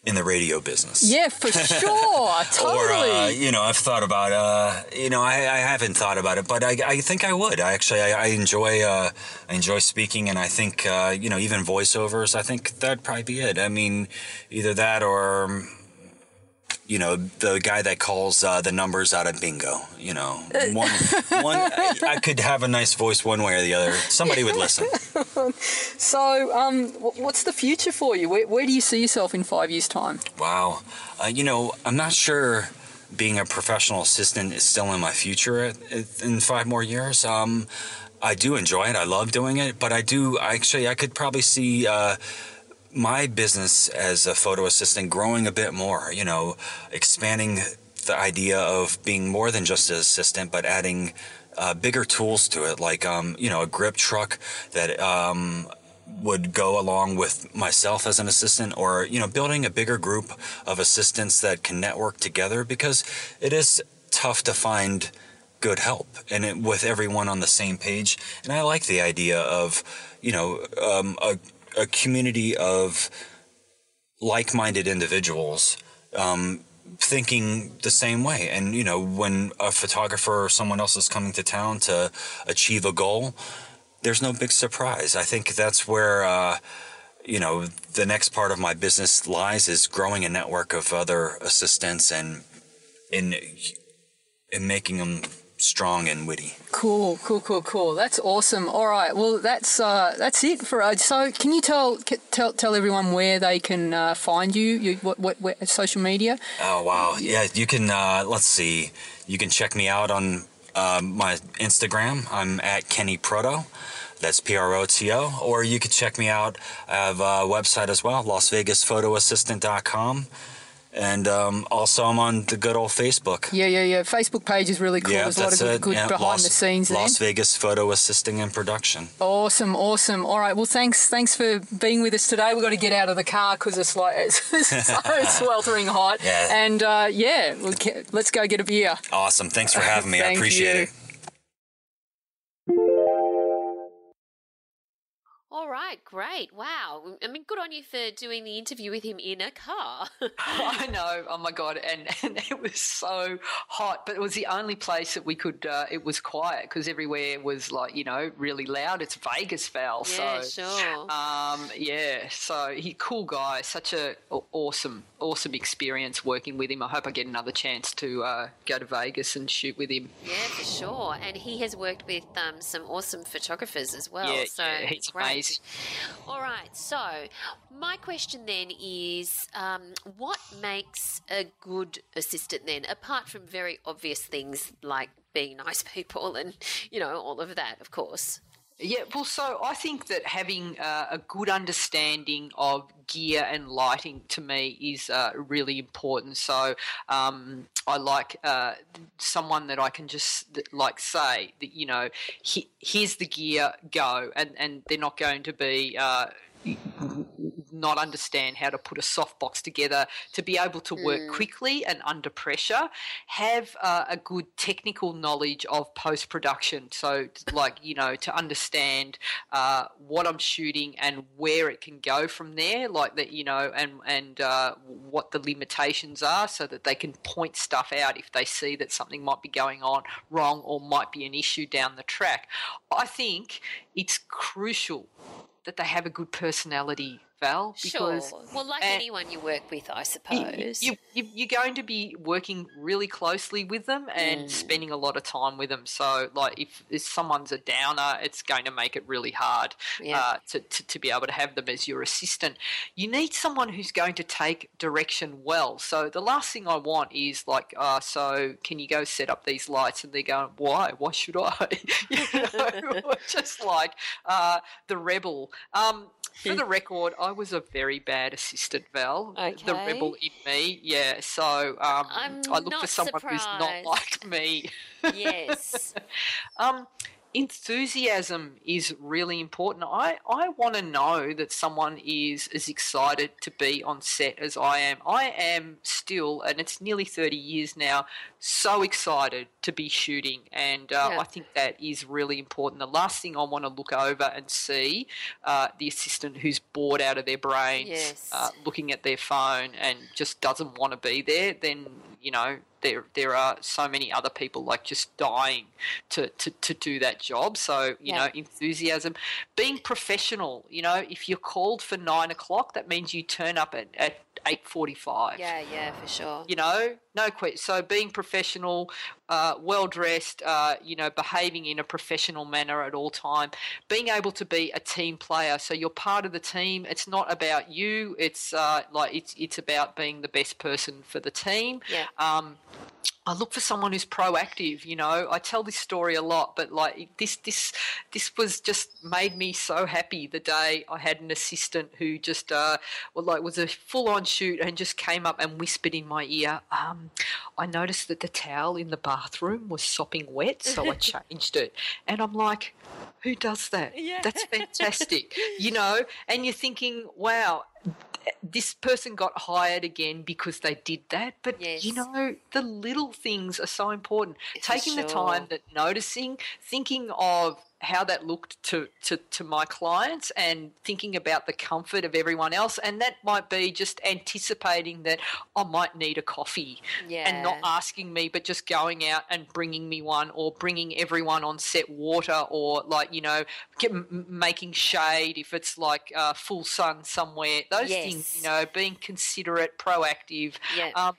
In the radio business. Yeah, for sure, totally. or uh, you know, I've thought about. Uh, you know, I, I, haven't thought about it, but I, I think I would. I actually, I, I enjoy, uh, I enjoy speaking, and I think, uh, you know, even voiceovers. I think that'd probably be it. I mean, either that or you know, the guy that calls uh, the numbers out of bingo. You know, one, one. I, I, could have a nice voice one way or the other. Somebody would listen. so, um, what's the future for you? Where, where, do you see yourself in five years' time? Wow, uh, you know, I'm not sure. Being a professional assistant is still in my future in five more years. Um, I do enjoy it. I love doing it, but I do actually. I could probably see. Uh, my business as a photo assistant growing a bit more, you know, expanding the idea of being more than just an assistant, but adding uh, bigger tools to it, like, um, you know, a grip truck that um, would go along with myself as an assistant or, you know, building a bigger group of assistants that can network together because it is tough to find good help and it, with everyone on the same page. And I like the idea of, you know, um, a a community of like-minded individuals um, thinking the same way. And you know, when a photographer or someone else is coming to town to achieve a goal, there's no big surprise. I think that's where. Uh, you know, the next part of my business lies is growing a network of other assistants and in in making them strong and witty. Cool, cool, cool, cool. That's awesome. All right, well, that's uh, that's it for. us. so, can you tell tell tell everyone where they can uh, find you? You what, what, what social media? Oh wow, yeah, you can. Uh, let's see, you can check me out on um, my Instagram. I'm at Kenny Proto. That's P R O T O. Or you could check me out. I have a website as well, LasVegasPhotoAssistant.com. And um, also, I'm on the good old Facebook. Yeah, yeah, yeah. Facebook page is really cool. Yeah, There's a lot of good, good yeah, behind Las, the scenes. Las Vegas Photo Assisting and Production. Awesome, awesome. All right. Well, thanks, thanks for being with us today. We've got to get out of the car because it's like it's, so sweltering hot. Yeah. And uh, yeah, we'll let's go get a beer. Awesome. Thanks for having me. I appreciate you. it. All right, great. Wow. I mean, good on you for doing the interview with him in a car. I know. Oh my god, and, and it was so hot, but it was the only place that we could. Uh, it was quiet because everywhere was like you know really loud. It's Vegas, Val. Yeah, so sure. Um, yeah. So he cool guy. Such a awesome awesome experience working with him. I hope I get another chance to uh, go to Vegas and shoot with him. Yeah, for sure. And he has worked with um, some awesome photographers as well. Yeah, so yeah, he's great. amazing. All right. So, my question then is um, what makes a good assistant then, apart from very obvious things like being nice people and, you know, all of that, of course? Yeah, well, so I think that having uh, a good understanding of gear and lighting to me is uh, really important. So um, I like uh, someone that I can just like say that you know, here's the gear, go, and and they're not going to be uh, not understand how to put a softbox together to be able to work mm. quickly and under pressure, have uh, a good technical knowledge of post production. So, like, you know, to understand uh, what I'm shooting and where it can go from there, like that, you know, and, and uh, what the limitations are so that they can point stuff out if they see that something might be going on wrong or might be an issue down the track. I think it's crucial that they have a good personality Val. Because, sure. Well, like anyone you work with, I suppose. You, you, you're going to be working really closely with them and mm. spending a lot of time with them. So, like, if, if someone's a downer, it's going to make it really hard yeah. uh, to, to, to, be able to have them as your assistant. You need someone who's going to take direction well. So, the last thing I want is, like, uh, so can you go set up these lights? And they're going, why? Why should I? you know, just like uh, the rebel. Um, for the record, I was a very bad assistant, Val. Okay. The rebel in me, yeah. So um, I look for someone surprised. who's not like me. Yes. um, enthusiasm is really important. I, I want to know that someone is as excited to be on set as I am. I am still, and it's nearly 30 years now, so excited to be shooting. And uh, Yeah. I think that is really important. The last thing I want to look over and see uh, the assistant who's bored out of their brains, Yes. uh, looking at their phone and just doesn't want to be there, then, you know, there, there are so many other people like just dying to, to, to do that job. So, you Yeah. know, enthusiasm, being professional, you know, if you're called for nine o'clock, that means you turn up at, at 8.45 Yeah, yeah, for sure. you know no question so being professional uh, well dressed uh, you know behaving in a professional manner at all time being able to be a team player so you're part of the team it's not about you it's uh, like it's it's about being the best person for the team Yeah. um, I look for someone who's proactive. You know, I tell this story a lot, but like this, this, this was just made me so happy. The day I had an assistant who just, uh, well, like was a full-on shoot and just came up and whispered in my ear. Um, I noticed that the towel in the bathroom was sopping wet, so I changed it. And I'm like, who does that? Yeah. That's fantastic. you know, and you're thinking, wow, this person got hired again because they did that. But you know, the little things are so important. Taking the time that noticing, thinking of how that looked to, to, to my clients and thinking about the comfort of everyone else. And that might be just anticipating that I might need a coffee Yeah. and not asking me, but just going out and bringing me one or bringing everyone on set water or like, you know, get, making shade if it's like uh, full sun somewhere. Those things, you know, being considerate, proactive. Yeah. Um,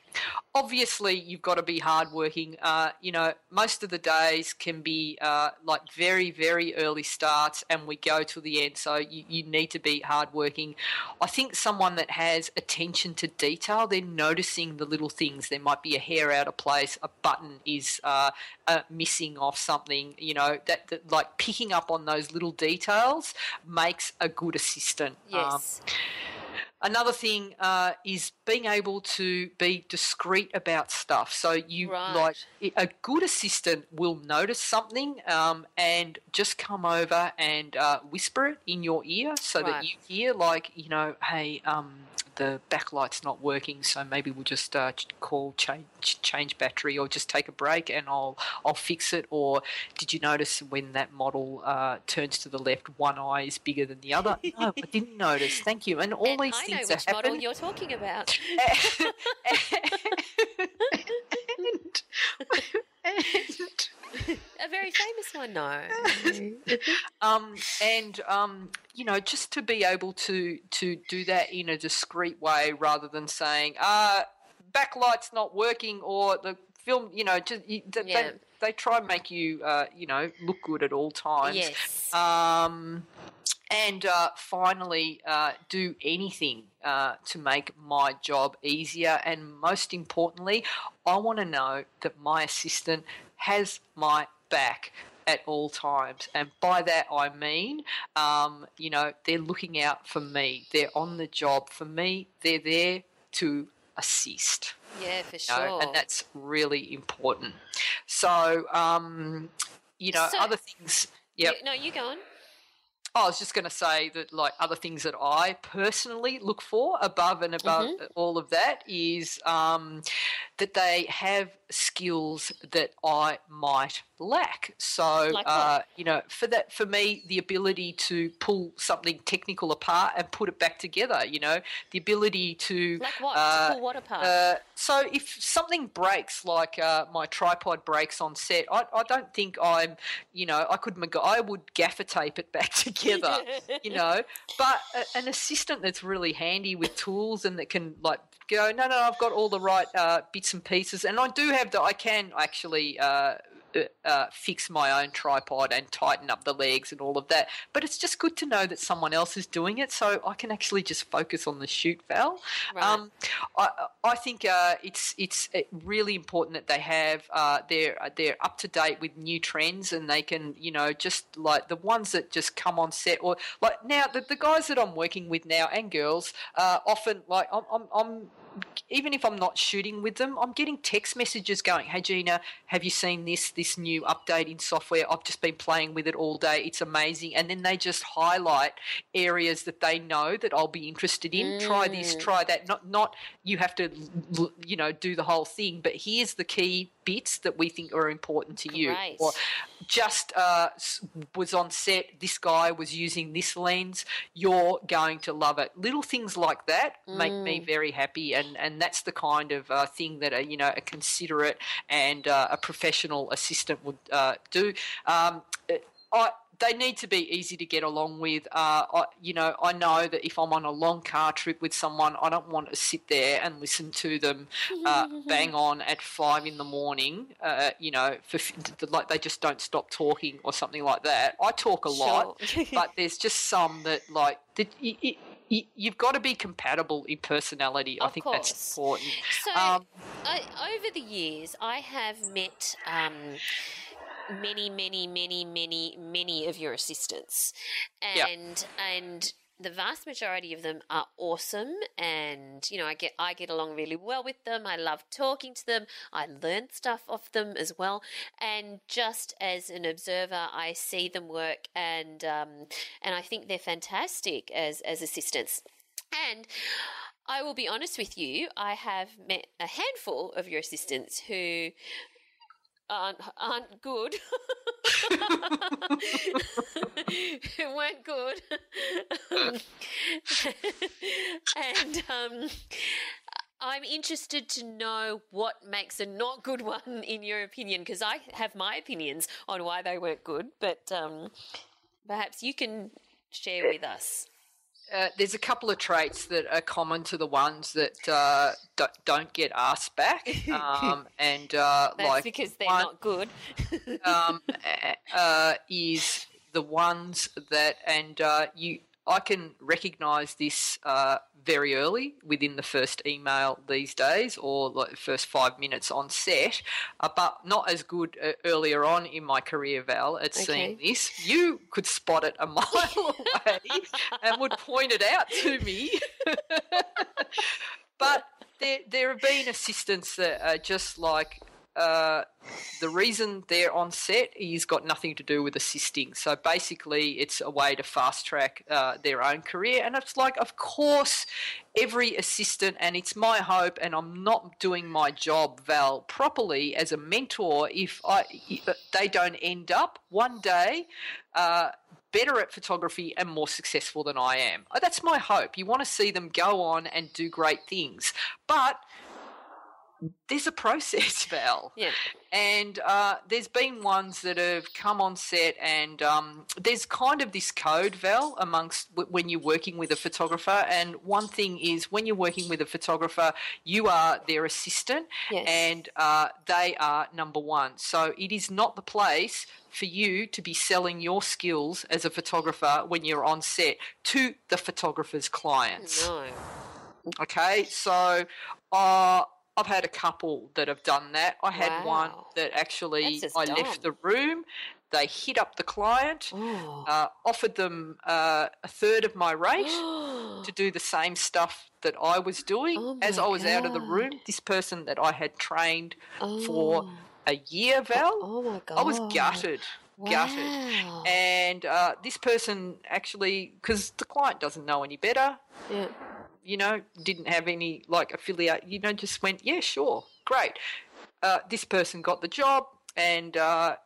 obviously, you've got to be hardworking. Uh, you know, most of the days can be uh, like very, very early starts, and we go to the end. So you, you need to be hardworking. I think someone that has attention to detail, they're noticing the little things. There might be a hair out of place, a button is uh, uh, missing off something. You know, that, that like picking up on those little details makes a good assistant. Um, yes. Another thing uh, is being able to be discreet about stuff. So you Right. like a good assistant will notice something um, and just come over and uh, whisper it in your ear so Right. that you hear, like you know, hey, um, the backlight's not working, so maybe we'll just uh, call change change battery or just take a break and I'll I'll fix it. Or did you notice when that model uh, turns to the left, one eye is bigger than the other? no, I didn't notice. Thank you. And all and these I know things which are model you're talking about. and, and, A very famous one, no. um, and um, you know, just to be able to to do that in a discreet way, rather than saying, "Ah, "Uh, backlight's not working," or the film, you know, just you, they, Yeah. they, they try and make you, uh, you know, look good at all times. yes. Um, and uh, finally, uh, do anything uh, to make my job easier. And most importantly, I want to know that my assistant has my back at all times. And by that, I mean, um, you know, they're looking out for me, they're on the job for me, they're there to assist yeah, for sure. know, and that's really important. So, um, you know, So- other things. You- no, you go on. I was just going to say that, like, other things that I personally look for above and above Mm-hmm. all of that is um, that they have skills that I might lack. So, Like uh, you know, for that, for me, the ability to pull something technical apart and put it back together. You know, the ability to Like what? uh, to pull what apart? uh, so if something breaks, like uh, my tripod breaks on set, I, I don't think I'm, you know, I could, I would gaffer tape it back together, you know. But a, an assistant that's really handy with tools and that can like go, no, no, I've got all the right uh, bits and pieces, and I do have the, I can actually. Uh, uh, uh, fix my own tripod and tighten up the legs and all of that. But it's just good to know that someone else is doing it, so I can actually just focus on the shoot, Val. Right. Um, I, I think uh, it's it's uh, really important that they have uh, they're they're up to date with new trends and they can you know just like the ones that just come on set or like now the, the guys that I'm working with now and girls uh, often like I'm, I'm, I'm even if I'm not shooting with them, I'm getting text messages going, "Hey Gina, have you seen this this new update in software? I've just been playing with it all day. It's amazing." And then they just highlight areas that they know that I'll be interested in. Mm. Try this, mm. try that. Not not you have to you know do the whole thing, but here's the key bits that we think are important to you. Right. Or just uh, was on set. This guy was using this lens. You're going to love it. Little things like that mm. make me mm. very happy, and and that's the kind of uh, thing that a you know a considerate and uh, a professional assistant would uh, do. Um, I they need to be easy to get along with. Uh, I, you know, I know that if I'm on a long car trip with someone, I don't want to sit there and listen to them uh, bang on at five in the morning. Uh, you know, for like they just don't stop talking or something like that. I talk a sure. lot, but there's just some that like that. It, it, you've got to be compatible in personality. Of I think course. that's important. So, um, I, over the years, I have met. Um, many, many, many, many, many of your assistants, and and the vast majority of them are awesome and you know I get I get along really well with them. I love talking to them. I learn stuff off them as well. And just as an observer, I see them work and um, and I think they're fantastic as as assistants. And I will be honest with you, I have met a handful of your assistants who aren't aren't good. It weren't good. and um, I'm interested to know what makes a not good one in your opinion, because I have my opinions on why they weren't good, but um, perhaps you can share with us. Uh, there's a couple of traits that are common to the ones that uh, don't, don't, get asked back, um, and uh, That's like because they're one, not good. um, uh, is the ones that, and uh, you, I can recognise this very early within the first email these days or like the first five minutes on set, uh, but not as good uh, earlier on in my career, Val, at okay. seeing this. You could spot it a mile away and would point it out to me. but there, there have been assistants that are just like uh, the reason they're on set is got nothing to do with assisting. So basically, it's a way to fast track uh, their own career. And it's like, of course, every assistant, and it's my hope, and I'm not doing my job, Val, properly as a mentor if I if they don't end up one day. Uh, better at photography and more successful than I am. That's my hope. You want to see them go on and do great things. But there's a process, Val. Yeah. And uh, there's been ones that have come on set, and um, there's kind of this code, Val, amongst w- when you're working with a photographer. And one thing is when you're working with a photographer, you are their assistant, yes. and uh, they are number one. So it is not the place for you to be selling your skills as a photographer when you're on set to the photographer's clients. No. Okay, so uh, I've had a couple that have done that. I had wow. one that actually I dumb. left the room. They hit up the client, uh, offered them uh, a third of my rate to do the same stuff that I was doing oh as I was God. out of the room. This person that I had trained oh. for a year, Val, oh, my God. I was gutted. Wow. Gutted. And uh, this person actually, because the client doesn't know any better, yeah you know, didn't have any like affiliate, you know, just went, yeah, sure, great. Uh, this person got the job and, uh,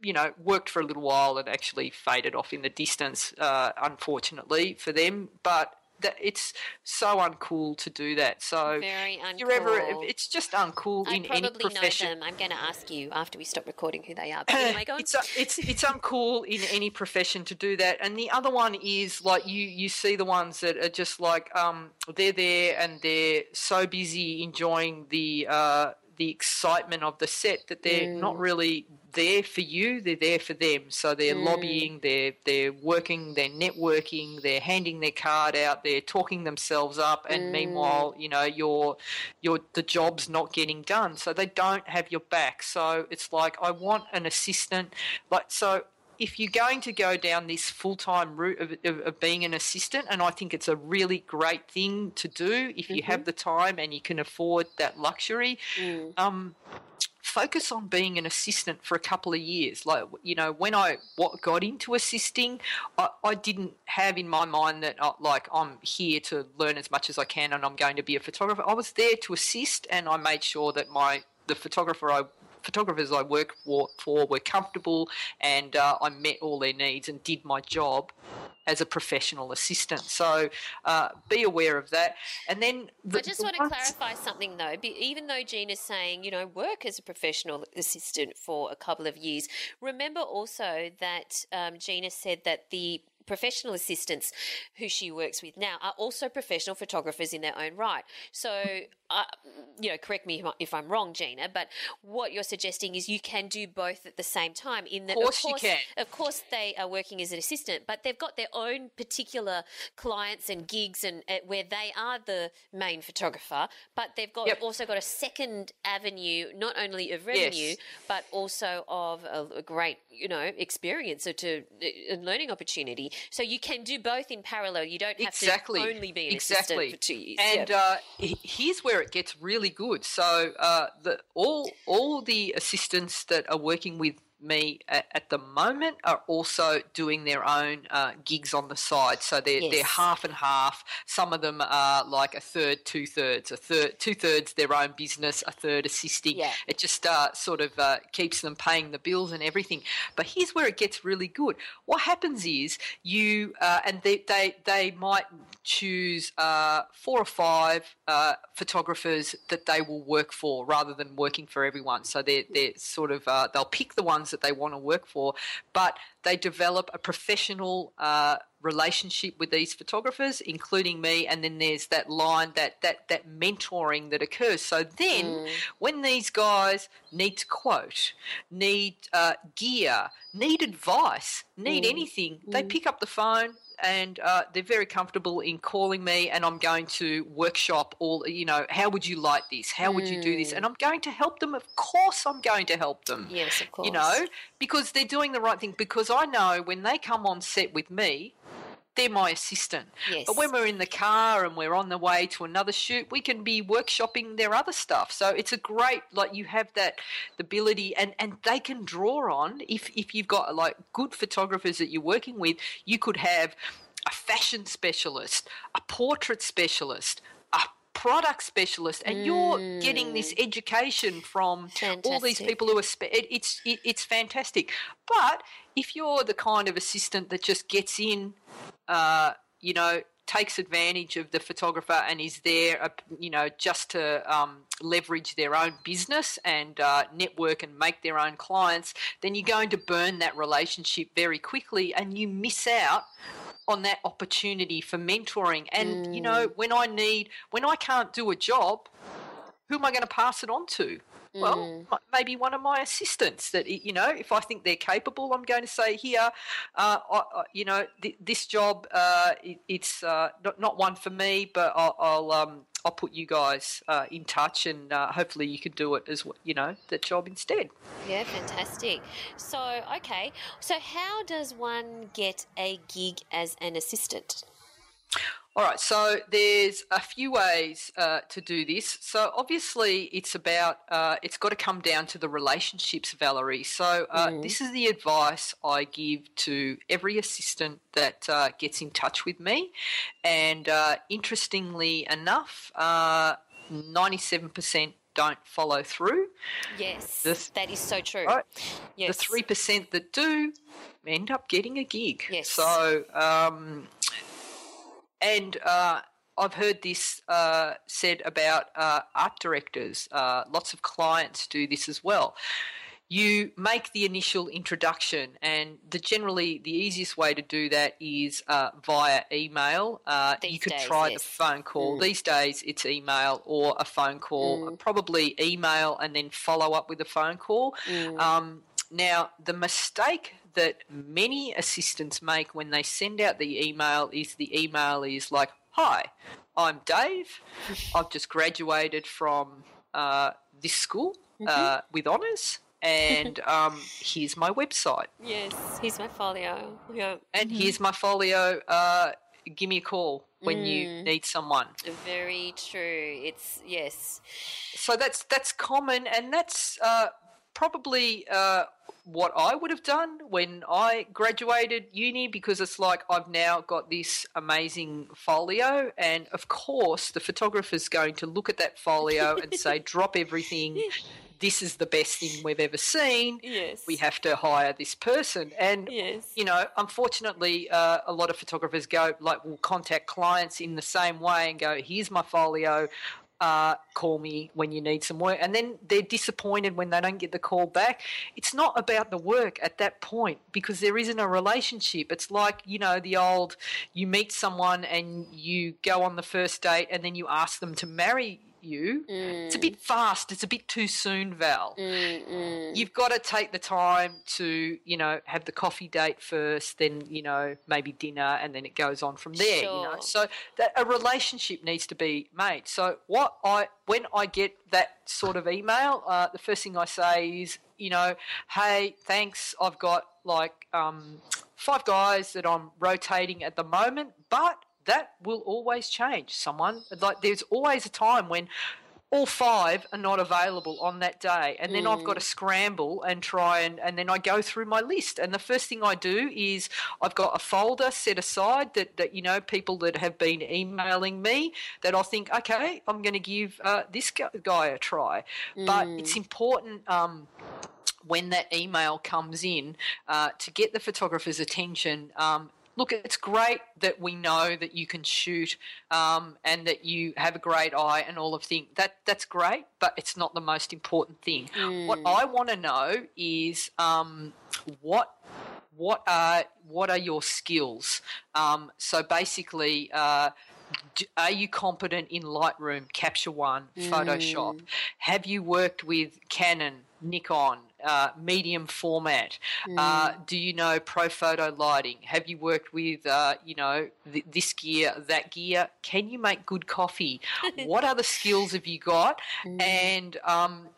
you know, worked for a little while and actually faded off in the distance, uh, unfortunately for them. But that it's so uncool to do that. So very uncool. You're ever, it's just uncool I in any profession. Know them. I'm going to ask you after we stop recording who they are. But anyway, go on. it's it's it's uncool in any profession to do that. And the other one is like you you see the ones that are just like um they're there and they're so busy enjoying the uh the excitement of the set that they're mm. not really there for you, they're there for them. So they're mm. lobbying, they're they're working, they're networking, they're handing their card out, they're talking themselves up, and mm. meanwhile, you know, your your the job's not getting done. So they don't have your back. So it's like I want an assistant. Like so, if you're going to go down this full time route of, of, of, being an assistant, and I think it's a really great thing to do if you mm-hmm. have the time and you can afford that luxury. Mm. Um, focus on being an assistant for a couple of years. Like, you know, when I what got into assisting, I, I didn't have in my mind that, uh, like, I'm here to learn as much as I can and I'm going to be a photographer. I was there to assist and I made sure that my the photographer I photographers I work for, were comfortable and uh, I met all their needs and did my job as a professional assistant. So uh, be aware of that. And then the, I just want to clarify something though. Even though Gina's saying, you know, work as a professional assistant for a couple of years, remember also that um, Gina said that the professional assistants who she works with now are also professional photographers in their own right. So uh, you know, correct me if I'm wrong, Gina, but what you're suggesting is you can do both at the same time. In that, of course, of course, you can. Of course, they are working as an assistant, but they've got their own particular clients and gigs, and uh, where they are the main photographer. But they've got yep. also got a second avenue, not only of revenue, yes. but also of a, a, great, you know, experience or to a learning opportunity. So you can do both in parallel. You don't have exactly. to only be an exactly. assistant for two years. And uh, here's where it gets really good. So uh, the, all all the assistants that are working with me at, at, the moment are also doing their own uh, gigs on the side. So they're, yes. they're half and half. Some of them are like a third, two thirds, a third, two thirds their own business, a third assisting. Yeah. It just uh, sort of uh, keeps them paying the bills and everything. But here's where it gets really good. What happens is you, uh, and they, they, they might choose uh, four or five uh, photographers that they will work for rather than working for everyone. So they're, they're sort of, they'll pick the ones that they want to work for, but they develop a professional uh, relationship with these photographers, including me, and then there's that line that that that mentoring that occurs. So then, mm. when these guys need to quote, need uh, gear, need advice, need mm. anything, mm. they pick up the phone and uh, they're very comfortable in calling me and I'm going to workshop all, you know, how would you like this? How would you do this? And mm. I'm going to help them. Of course, I'm going to help them. Yes, of course. You know, because they're doing the right thing. Because I know when they come on set with me, they're my assistant. Yes. But when we're in the car and we're on the way to another shoot, we can be workshopping their other stuff. So it's a great like you have that ability and and they can draw on if if you've got like good photographers that you're working with, you could have a fashion specialist, a portrait specialist, product specialist and mm. you're getting this mm. education from fantastic. all these people who are spe- it, it's it, it's fantastic but if you're the kind of assistant that just gets in uh, you know, takes advantage of the photographer and is there, uh, you know, just to um, leverage their own business and uh, network and make their own clients, then you're going to burn that relationship very quickly and you miss out on that opportunity for mentoring. And, mm. you know, mm. when I need, when I can't do a job, who am I going to pass it on to? Well, mm. maybe one of my assistants that, you know, if I think they're capable, I'm going to say, here, uh, I, you know, th- this job, uh, it, it's uh, not, not one for me, but I'll, I'll, um, I'll put you guys uh, in touch and uh, hopefully you can do it as, you know, that job instead. Yeah, fantastic. So, okay. So, how does one get a gig as an assistant? All right, so there's a few ways uh, to do this. So obviously, it's about uh, it's got to come down to the relationships, Valerie. So uh, mm. this is the advice I give to every assistant that uh, gets in touch with me, and uh, interestingly enough, uh, ninety-seven percent don't follow through. Yes, the, that is so true. Right? Yes. The three percent that do end up getting a gig. Yes. So. Um, and uh, I've heard this uh, said about uh, art directors. Uh, lots of clients do this as well. You make the initial introduction, and the generally the easiest way to do that is uh, via email. Uh, you could days, try yes. the phone call. Mm. These days, it's email or a phone call. Mm. Probably email and then follow up with a phone call. Mm. Um, now, the mistake that many assistants make when they send out the email is the email is like, Hi, I'm Dave. I've just graduated from uh, this school uh, mm-hmm. with honours. and um, here's my website. Yes, here's my folio. Yeah. And here's my folio. Uh, give me a call when you need someone. Very true. It's yes. So that's that's common, and that's uh, probably uh, what I would have done when I graduated uni because it's like I've now got this amazing folio, and of course, the photographer's going to look at that folio and say, drop everything. This is the best thing we've ever seen. Yes. We have to hire this person. And, Yes. you know, unfortunately, uh, a lot of photographers go, like, will contact clients in the same way and go, here's my folio uh, call me when you need some work. And then they're disappointed when they don't get the call back. It's not about the work at that point because there isn't a relationship. It's like, you know, the old you meet someone and you go on the first date and then you ask them to marry you. It's a bit fast. It's a bit too soon, Val. You've got to take the time to, you know, have the coffee date first, then, you know, maybe dinner, and then it goes on from there. You know, so that a relationship needs to be made. So what I when I get that sort of email, uh, the first thing I say is, you know, hey, thanks. I've got like um, five guys that I'm rotating at the moment, but that will always change. Someone like there's always a time when all five are not available on that day and then i've got to scramble and try and and then i go through my list and the first thing i do is i've got a folder set aside that that you know people that have been emailing me that i'll think okay i'm going to give uh, this guy a try but it's important um, when that email comes in uh, to get the photographer's attention. Um, look, it's great that we know that you can shoot um, and that you have a great eye and all of things. That that's great, but it's not the most important thing. What I want to know is um, what what are what are your skills? Um, so basically. Uh, are you competent in Lightroom, Capture One, Photoshop? Have you worked with Canon, Nikon, uh, medium format? Uh, do you know Profoto lighting? Have you worked with, uh, you know, th- this gear, that gear? Can you make good coffee? what other skills have you got? And um,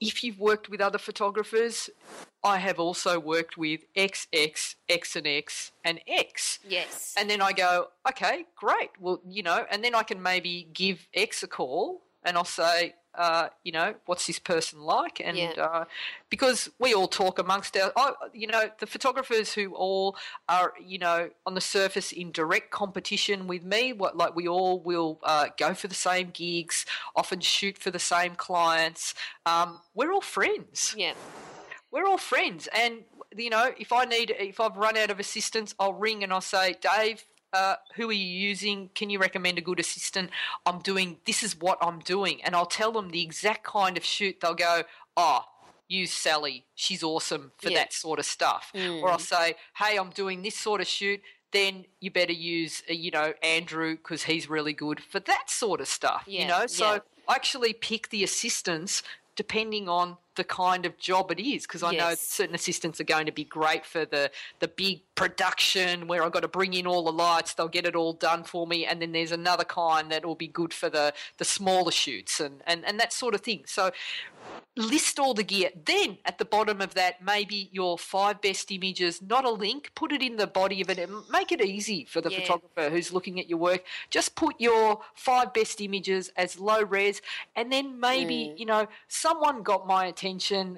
if you've worked with other photographers, I have also worked with X, X, X and X, and X. Yes. And then I go, okay, great. Well, you know, and then I can maybe give X a call and I'll say, uh, you know, what's this person like? And Yeah. uh, because we all talk amongst our, oh, you know, the photographers who all are, you know, on the surface in direct competition with me, what like we all will uh, go for the same gigs, often shoot for the same clients. Um, we're all friends yeah. we're all friends and you know if i need if i've run out of assistants i'll ring and i'll say dave uh, who are you using? Can you recommend a good assistant? I'm doing this is what i'm doing. And i'll tell them the exact kind of shoot. They'll go oh use sally she's awesome for Yeah. that sort of stuff. Or i'll say hey i'm doing this sort of shoot. Then you better use uh, you know andrew because he's really good for that sort of stuff Yeah, you know? So yeah. I actually pick the assistants depending on the kind of job it is because I know certain assistants are going to be great for the the big production where I've got to bring in all the lights they'll get it all done for me and then there's another kind that will be good for the the smaller shoots and and, and that sort of thing so list all the gear. Then at the bottom of that, maybe your five best images, not a link, put it in the body of it and make it easy for the Yeah. photographer who's looking at your work. Just put your five best images as low res, and then maybe, you know, someone got my attention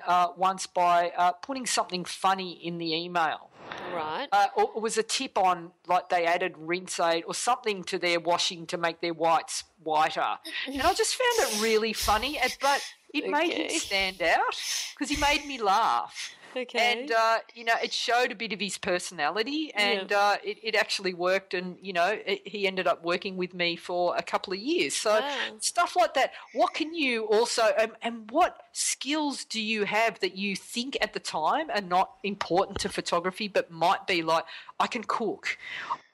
uh, once by uh, putting something funny in the email Right. uh, or it was a tip on like they added rinse aid or something to their washing to make their whites whiter, and I just found it really funny. But it made him stand out because he made me laugh. Okay. And uh, you know, it showed a bit of his personality, and uh, it, it actually worked. And you know, it, he ended up working with me for a couple of years. So Wow. stuff like that. What can you also, um, and what skills do you have that you think at the time are not important to photography, but might be like, I can cook,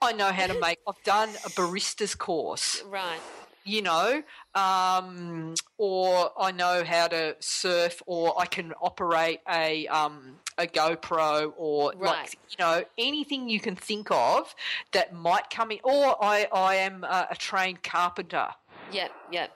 I know how to make. I've done a barista's course right. You know, um, or I know how to surf, or I can operate a um, a GoPro, or Right. like you know anything you can think of that might come in. Or I I am a, a trained carpenter, Yep. Yep.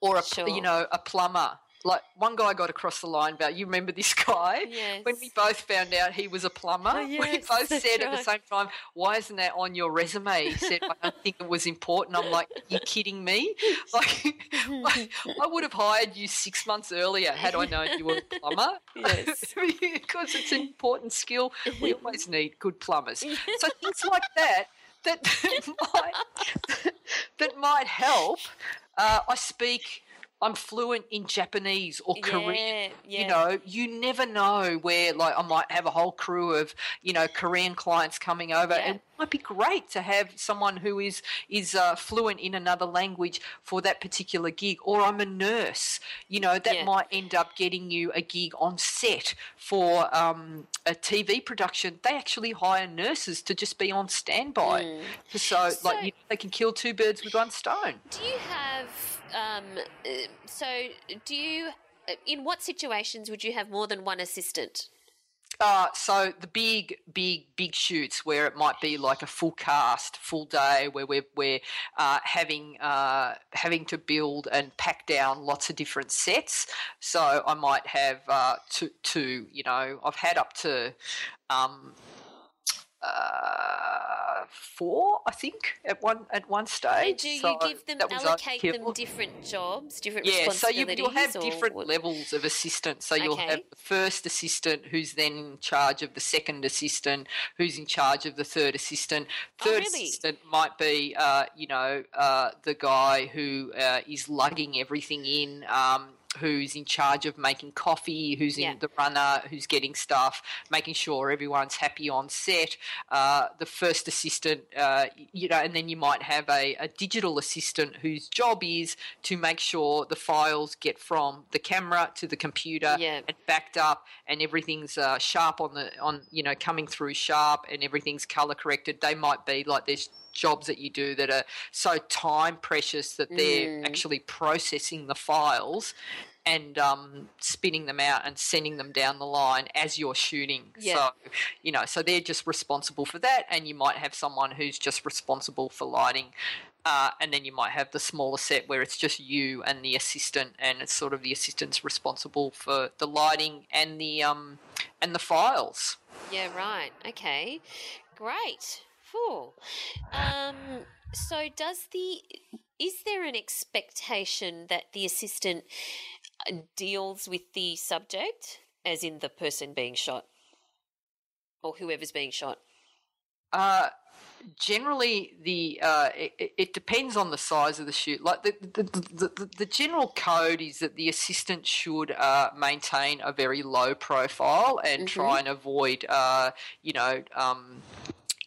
or a Sure. you know a plumber. Like one guy got across the line about you remember this guy? Yes. when we both found out he was a plumber Oh, we both said at the same time why isn't that on your resume? He said i don't think it was important. I'm like you kidding me? Like I, I would have hired you six months earlier had i known you were a plumber. Yes. because it's an important skill. We always need good plumbers. So things like that that, that might that might help. Uh, i speak I'm fluent in Japanese or Korean. Yeah, You know, you never know where, like, I might have a whole crew of, you know, Korean clients coming over, Yeah. and it might be great to have someone who is is uh, fluent in another language for that particular gig. Or I'm a nurse. You know, that Yeah. might end up getting you a gig on set for um, a TV production. They actually hire nurses to just be on standby, so, Mm. So- like you they can kill two birds with one stone. Do you have um, so do you in what situations would you have more than one assistant? Uh, so the big, big, big shoots where it might be like a full cast, full day, where we're we're uh, having uh, having to build and pack down lots of different sets. So I might have uh, two, two. You know, I've had up to. Um, uh, four, I think, at one at one stage. And do you So give them allocate them different jobs, different Yeah, so you, responsibilities? you'll have different what- levels of assistant. So you'll Okay. have the first assistant who's then in charge of the second assistant, who's in charge of the third assistant. Oh, Third really? assistant might be, uh, you know, uh, the guy who uh, is lugging everything in. Um, Who's in charge of making coffee? Who's Yeah. in the runner? Who's getting stuff? Making sure everyone's happy on set. Uh, the first assistant, uh, you know, and then you might have a, a digital assistant whose job is to make sure the files get from the camera to the computer Yeah. and backed up, and everything's uh, sharp on the on you know coming through sharp, and everything's color corrected. They might be like there's jobs that you do that are so time precious that they're actually processing the files and um, spinning them out and sending them down the line as you're shooting. Yeah. So, you know, so they're just responsible for that, and you might have someone who's just responsible for lighting. Uh, and then you might have the smaller set where it's just you and the assistant, and it's sort of the assistant's responsible for the lighting and the um and the files. Yeah, right. Okay, great. Phew. Um, so, does the is there an expectation that the assistant uh, deals with the subject, as in the person being shot, or whoever's being shot? Uh, generally, the uh, it, it depends on the size of the shoot. Like the the, the, the, the general code is that the assistant should uh, maintain a very low profile and try and avoid, uh, you know. Um,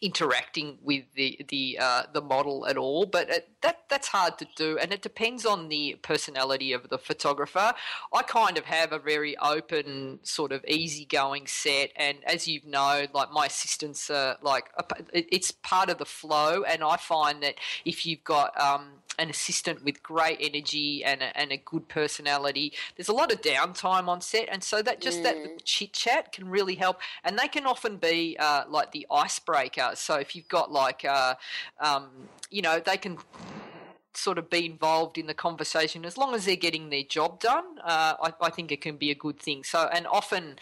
interacting with the the uh, the model at all, but it, that that's hard to do, and it depends on the personality of the photographer. I kind of have a very open, sort of easygoing set, and as you know, like my assistants are like a p- it- it's part of the flow, and I find that if you've got um, an assistant with great energy and a, and a good personality, there's a lot of downtime on set, and so that just that chit chat can really help, and they can often be uh, like the icebreaker. So if you've got like, uh, um, you know, they can sort of be involved in the conversation as long as they're getting their job done. Uh, I, I think it can be a good thing. So, and often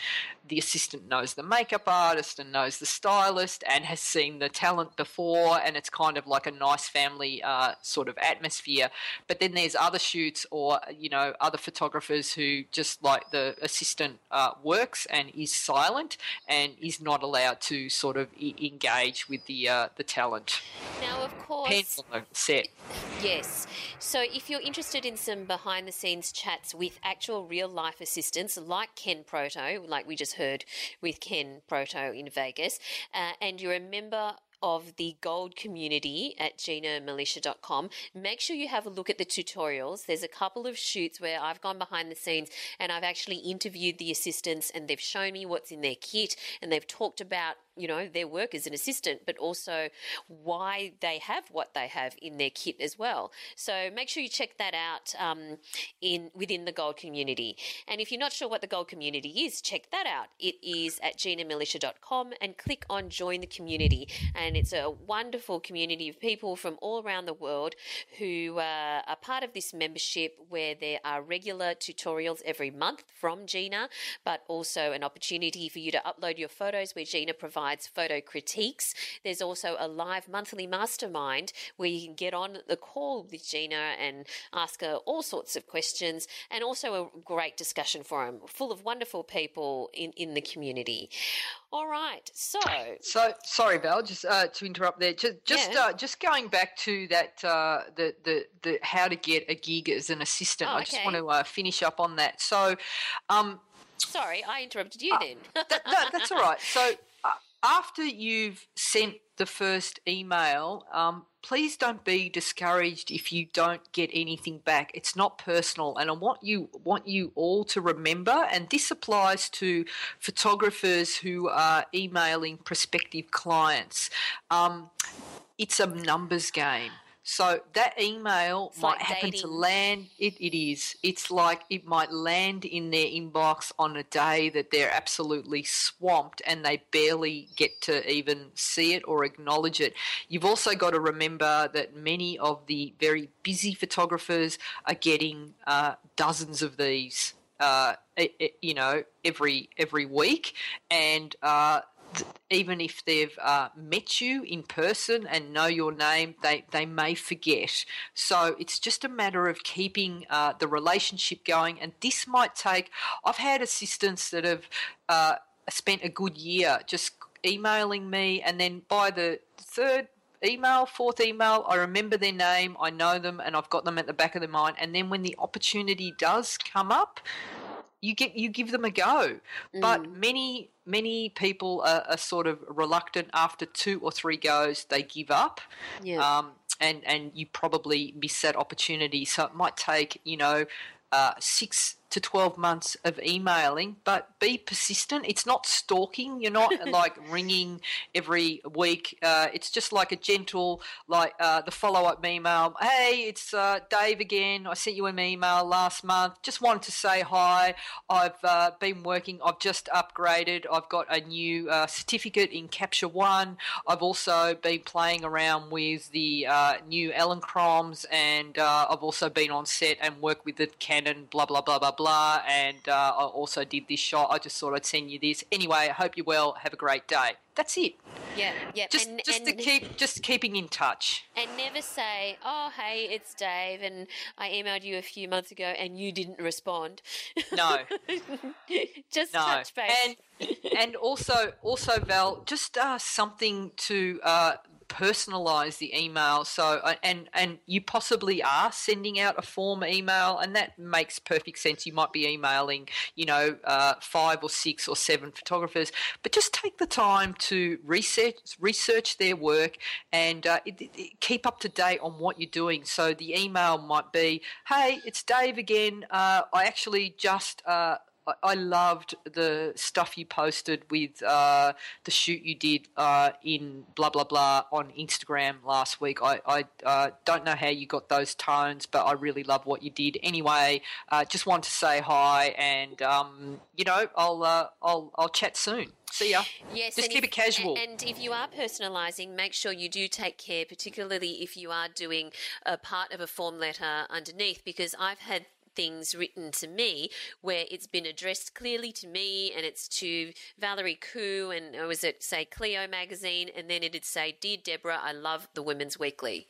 the assistant knows the makeup artist and knows the stylist and has seen the talent before, and it's kind of like a nice family uh, sort of atmosphere. But then there's other shoots or you know other photographers who just like the assistant uh, works and is silent and is not allowed to sort of e- engage with the uh, the talent. Now, of course, the set. Yes. So if you're interested in some behind the scenes chats with actual real life assistants like Ken Proto, like we just heard with Ken Proto in Vegas, uh, and you're a member of the gold community at ginamilicia.com. Make sure you have a look at the tutorials. There's a couple of shoots where I've gone behind the scenes and I've actually interviewed the assistants and they've shown me what's in their kit and they've talked about you know their work as an assistant, but also why they have what they have in their kit as well. So make sure you check that out um, in within the gold community. And if you're not sure what the gold community is, check that out. It is at ginamilicia.com and click on join the community. And it's a wonderful community of people from all around the world who uh, are part of this membership where there are regular tutorials every month from Gina, but also an opportunity for you to upload your photos where Gina provides photo critiques. There's also a live monthly mastermind where you can get on the call with Gina and ask her all sorts of questions and also a great discussion forum full of wonderful people in, in the community. All right, so So sorry, Val, just uh, to interrupt there. Just just Yeah. uh, just going back to that uh, the the the how to get a gig as an assistant. Oh, I just want to uh, finish up on that. So, um, sorry, I interrupted you then. that, no, that's all right. So uh, after you've sent the first email, um, please don't be discouraged if you don't get anything back. It's not personal, and I want you want you all to remember. And this applies to photographers who are emailing prospective clients. Um, it's a numbers game. So that email It's might like happen to land. It, it is. It's like it might land in their inbox on a day that they're absolutely swamped and they barely get to even see it or acknowledge it. You've also got to remember that many of the very busy photographers are getting uh, dozens of these. Uh, e- e- you know, every every week, and uh, even if they've uh, met you in person and know your name, they, they may forget. So it's just a matter of keeping uh, the relationship going. And this might take, I've had assistants that have uh, spent a good year just emailing me, and then by the third email, fourth email, I remember their name, I know them, and I've got them at the back of their mind. And then when the opportunity does come up, you get you give them a go. But many many people are, are sort of reluctant after two or three goes. They give up. Yeah. Um, and and you probably miss that opportunity. So it might take you know uh, six to twelve months of emailing, but be persistent. It's not stalking. You're not like ringing every week. Uh, it's just like a gentle like uh, the follow up email. Hey, it's uh, Dave again. I sent you an email last month. Just wanted to say hi. I've uh, been working. I've just upgraded. I've got a new uh, certificate in Capture One. I've also been playing around with the uh, new Elinchroms, and uh, I've also been on set and worked with the Canon. Blah blah blah blah blah. And uh, I also did this shot. I just thought I'd send you this. Anyway, I hope you're well. Have a great day. That's it. yeah, yeah. Just and, just and, to keep just keeping in touch. and never say, "Oh, hey, it's Dave, and I emailed you a few months ago, and you didn't respond." No. Just No, touch base. and and also also Val, just uh, something to uh, personalize the email. So uh, and and you possibly are sending out a form email, and that makes perfect sense. You might be emailing, you know, uh, five or six or seven photographers, but just take the time to research research their work and uh, it, it- keep up to date on what you're doing. So the email might be, "Hey, it's Dave again. Uh, I actually just." I- I loved the stuff you posted with uh, the shoot you did uh, in blah blah blah on Instagram last week. I, I uh, don't know how you got those tones, but I really love what you did. Anyway, uh, just want to say hi, and um, you know, I'll uh, I'll I'll chat soon. See ya. Yes, Just keep if- it casual. And if you are personalising, make sure you do take care, particularly if you are doing a part of a form letter underneath, because I've had things written to me where it's been addressed clearly to me and it's to Valerie Khoo and or was it say Cleo magazine and then it'd say Dear Deborah I love the Women's Weekly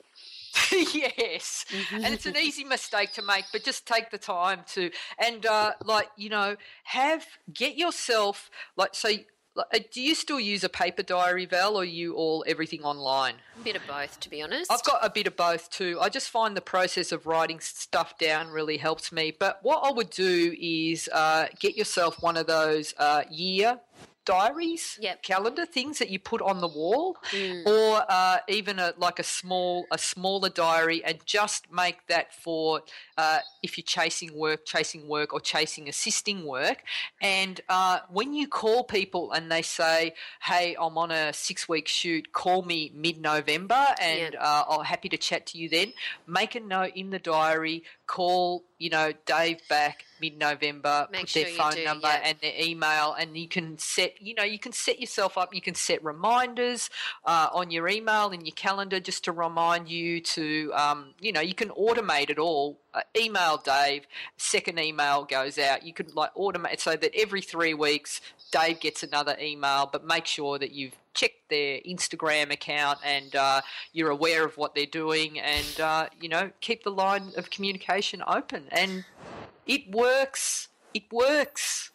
yes, and it's an easy mistake to make, but just take the time to and uh, like you know have get yourself like so. Uh, Do you still use a paper diary, Val, or you all everything online? a bit of both to be honest I've got a bit of both too. I just find the process of writing stuff down really helps me. But what I would do is uh, get yourself one of those uh, year diaries, Yep. calendar things that you put on the wall, Mm. or uh, even a like a small a smaller diary, and just make that for uh, if you're chasing work, chasing work, or chasing assisting work. And uh, when you call people and they say, "Hey, I'm on a six week shoot. Call me mid November, and uh, I'm happy to chat to you then." Make a note in the diary. Call you know Dave back mid November. Put sure their phone do, number yeah. and their email, and you can set you know you can set yourself up. You can set reminders uh, on your email in your calendar just to remind you to um, you know you can automate it all. Uh, email Dave. Second email goes out. You could like automate so that every three weeks Dave gets another email, but make sure that you've checked their Instagram account and uh, you're aware of what they're doing, and uh, you know keep the line of communication open. And it works. It works.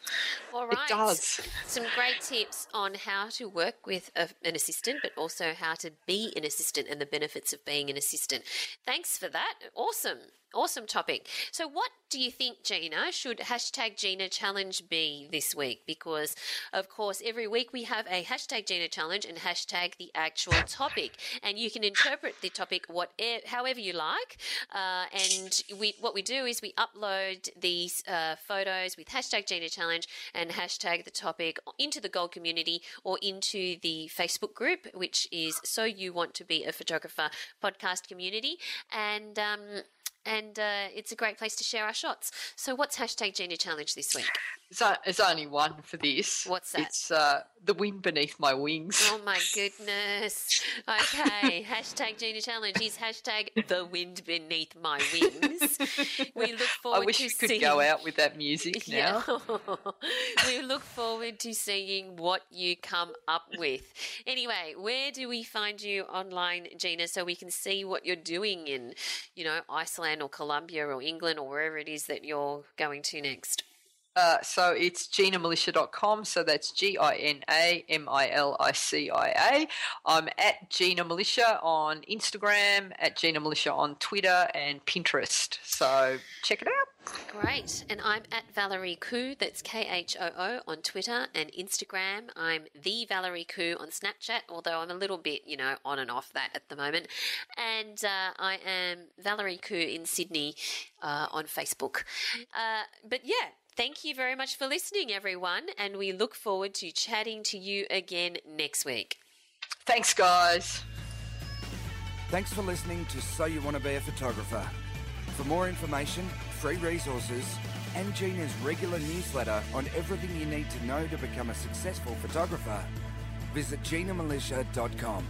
All It does. Some great tips on how to work with a, an assistant, but also how to be an assistant and the benefits of being an assistant. Thanks for that. Awesome. Awesome topic. So, what do you think, Gina, should hashtag Gina Challenge be this week? Because, of course, every week we have a hashtag Gina Challenge and hashtag the actual topic, and you can interpret the topic whatever, however you like. Uh, and we, what we do is we upload these uh, photos with hashtag Gina Challenge and hashtag the topic into the Gold community or into the Facebook group, which is So You Want to Be a Photographer podcast community. And, um, and uh, it's a great place to share our shots. So, what's hashtag Gina Challenge this week? It's, o- only one for this. What's that? It's uh, the wind beneath my wings. Oh my goodness. Okay. hashtag Gina Challenge is hashtag the wind beneath my wings. We look forward I wish to we could seeing go out with that music now. Yeah. we look forward to seeing what you come up with. Anyway, where do we find you online, Gina, so we can see what you're doing in, you know, Iceland or Colombia or England or wherever it is that you're going to next? Uh, so it's ginamilicia.com. So that's G I N A M I L I C I A. I'm at Gina Milicia on Instagram, at Gina Milicia on Twitter and Pinterest. So check it out. Great. And I'm at Valerie Khoo, that's K H O O on Twitter and Instagram. I'm the Valerie Khoo on Snapchat, although I'm a little bit, you know, on and off that at the moment. And uh, I am Valerie Khoo in Sydney uh, on Facebook. Uh, but yeah, thank you very much for listening, everyone. And we look forward to chatting to you again next week. Thanks, guys. Thanks for listening to So You Want to Be a Photographer. For more information, free resources, and Gina's regular newsletter on everything you need to know to become a successful photographer, visit ginamilicia.com.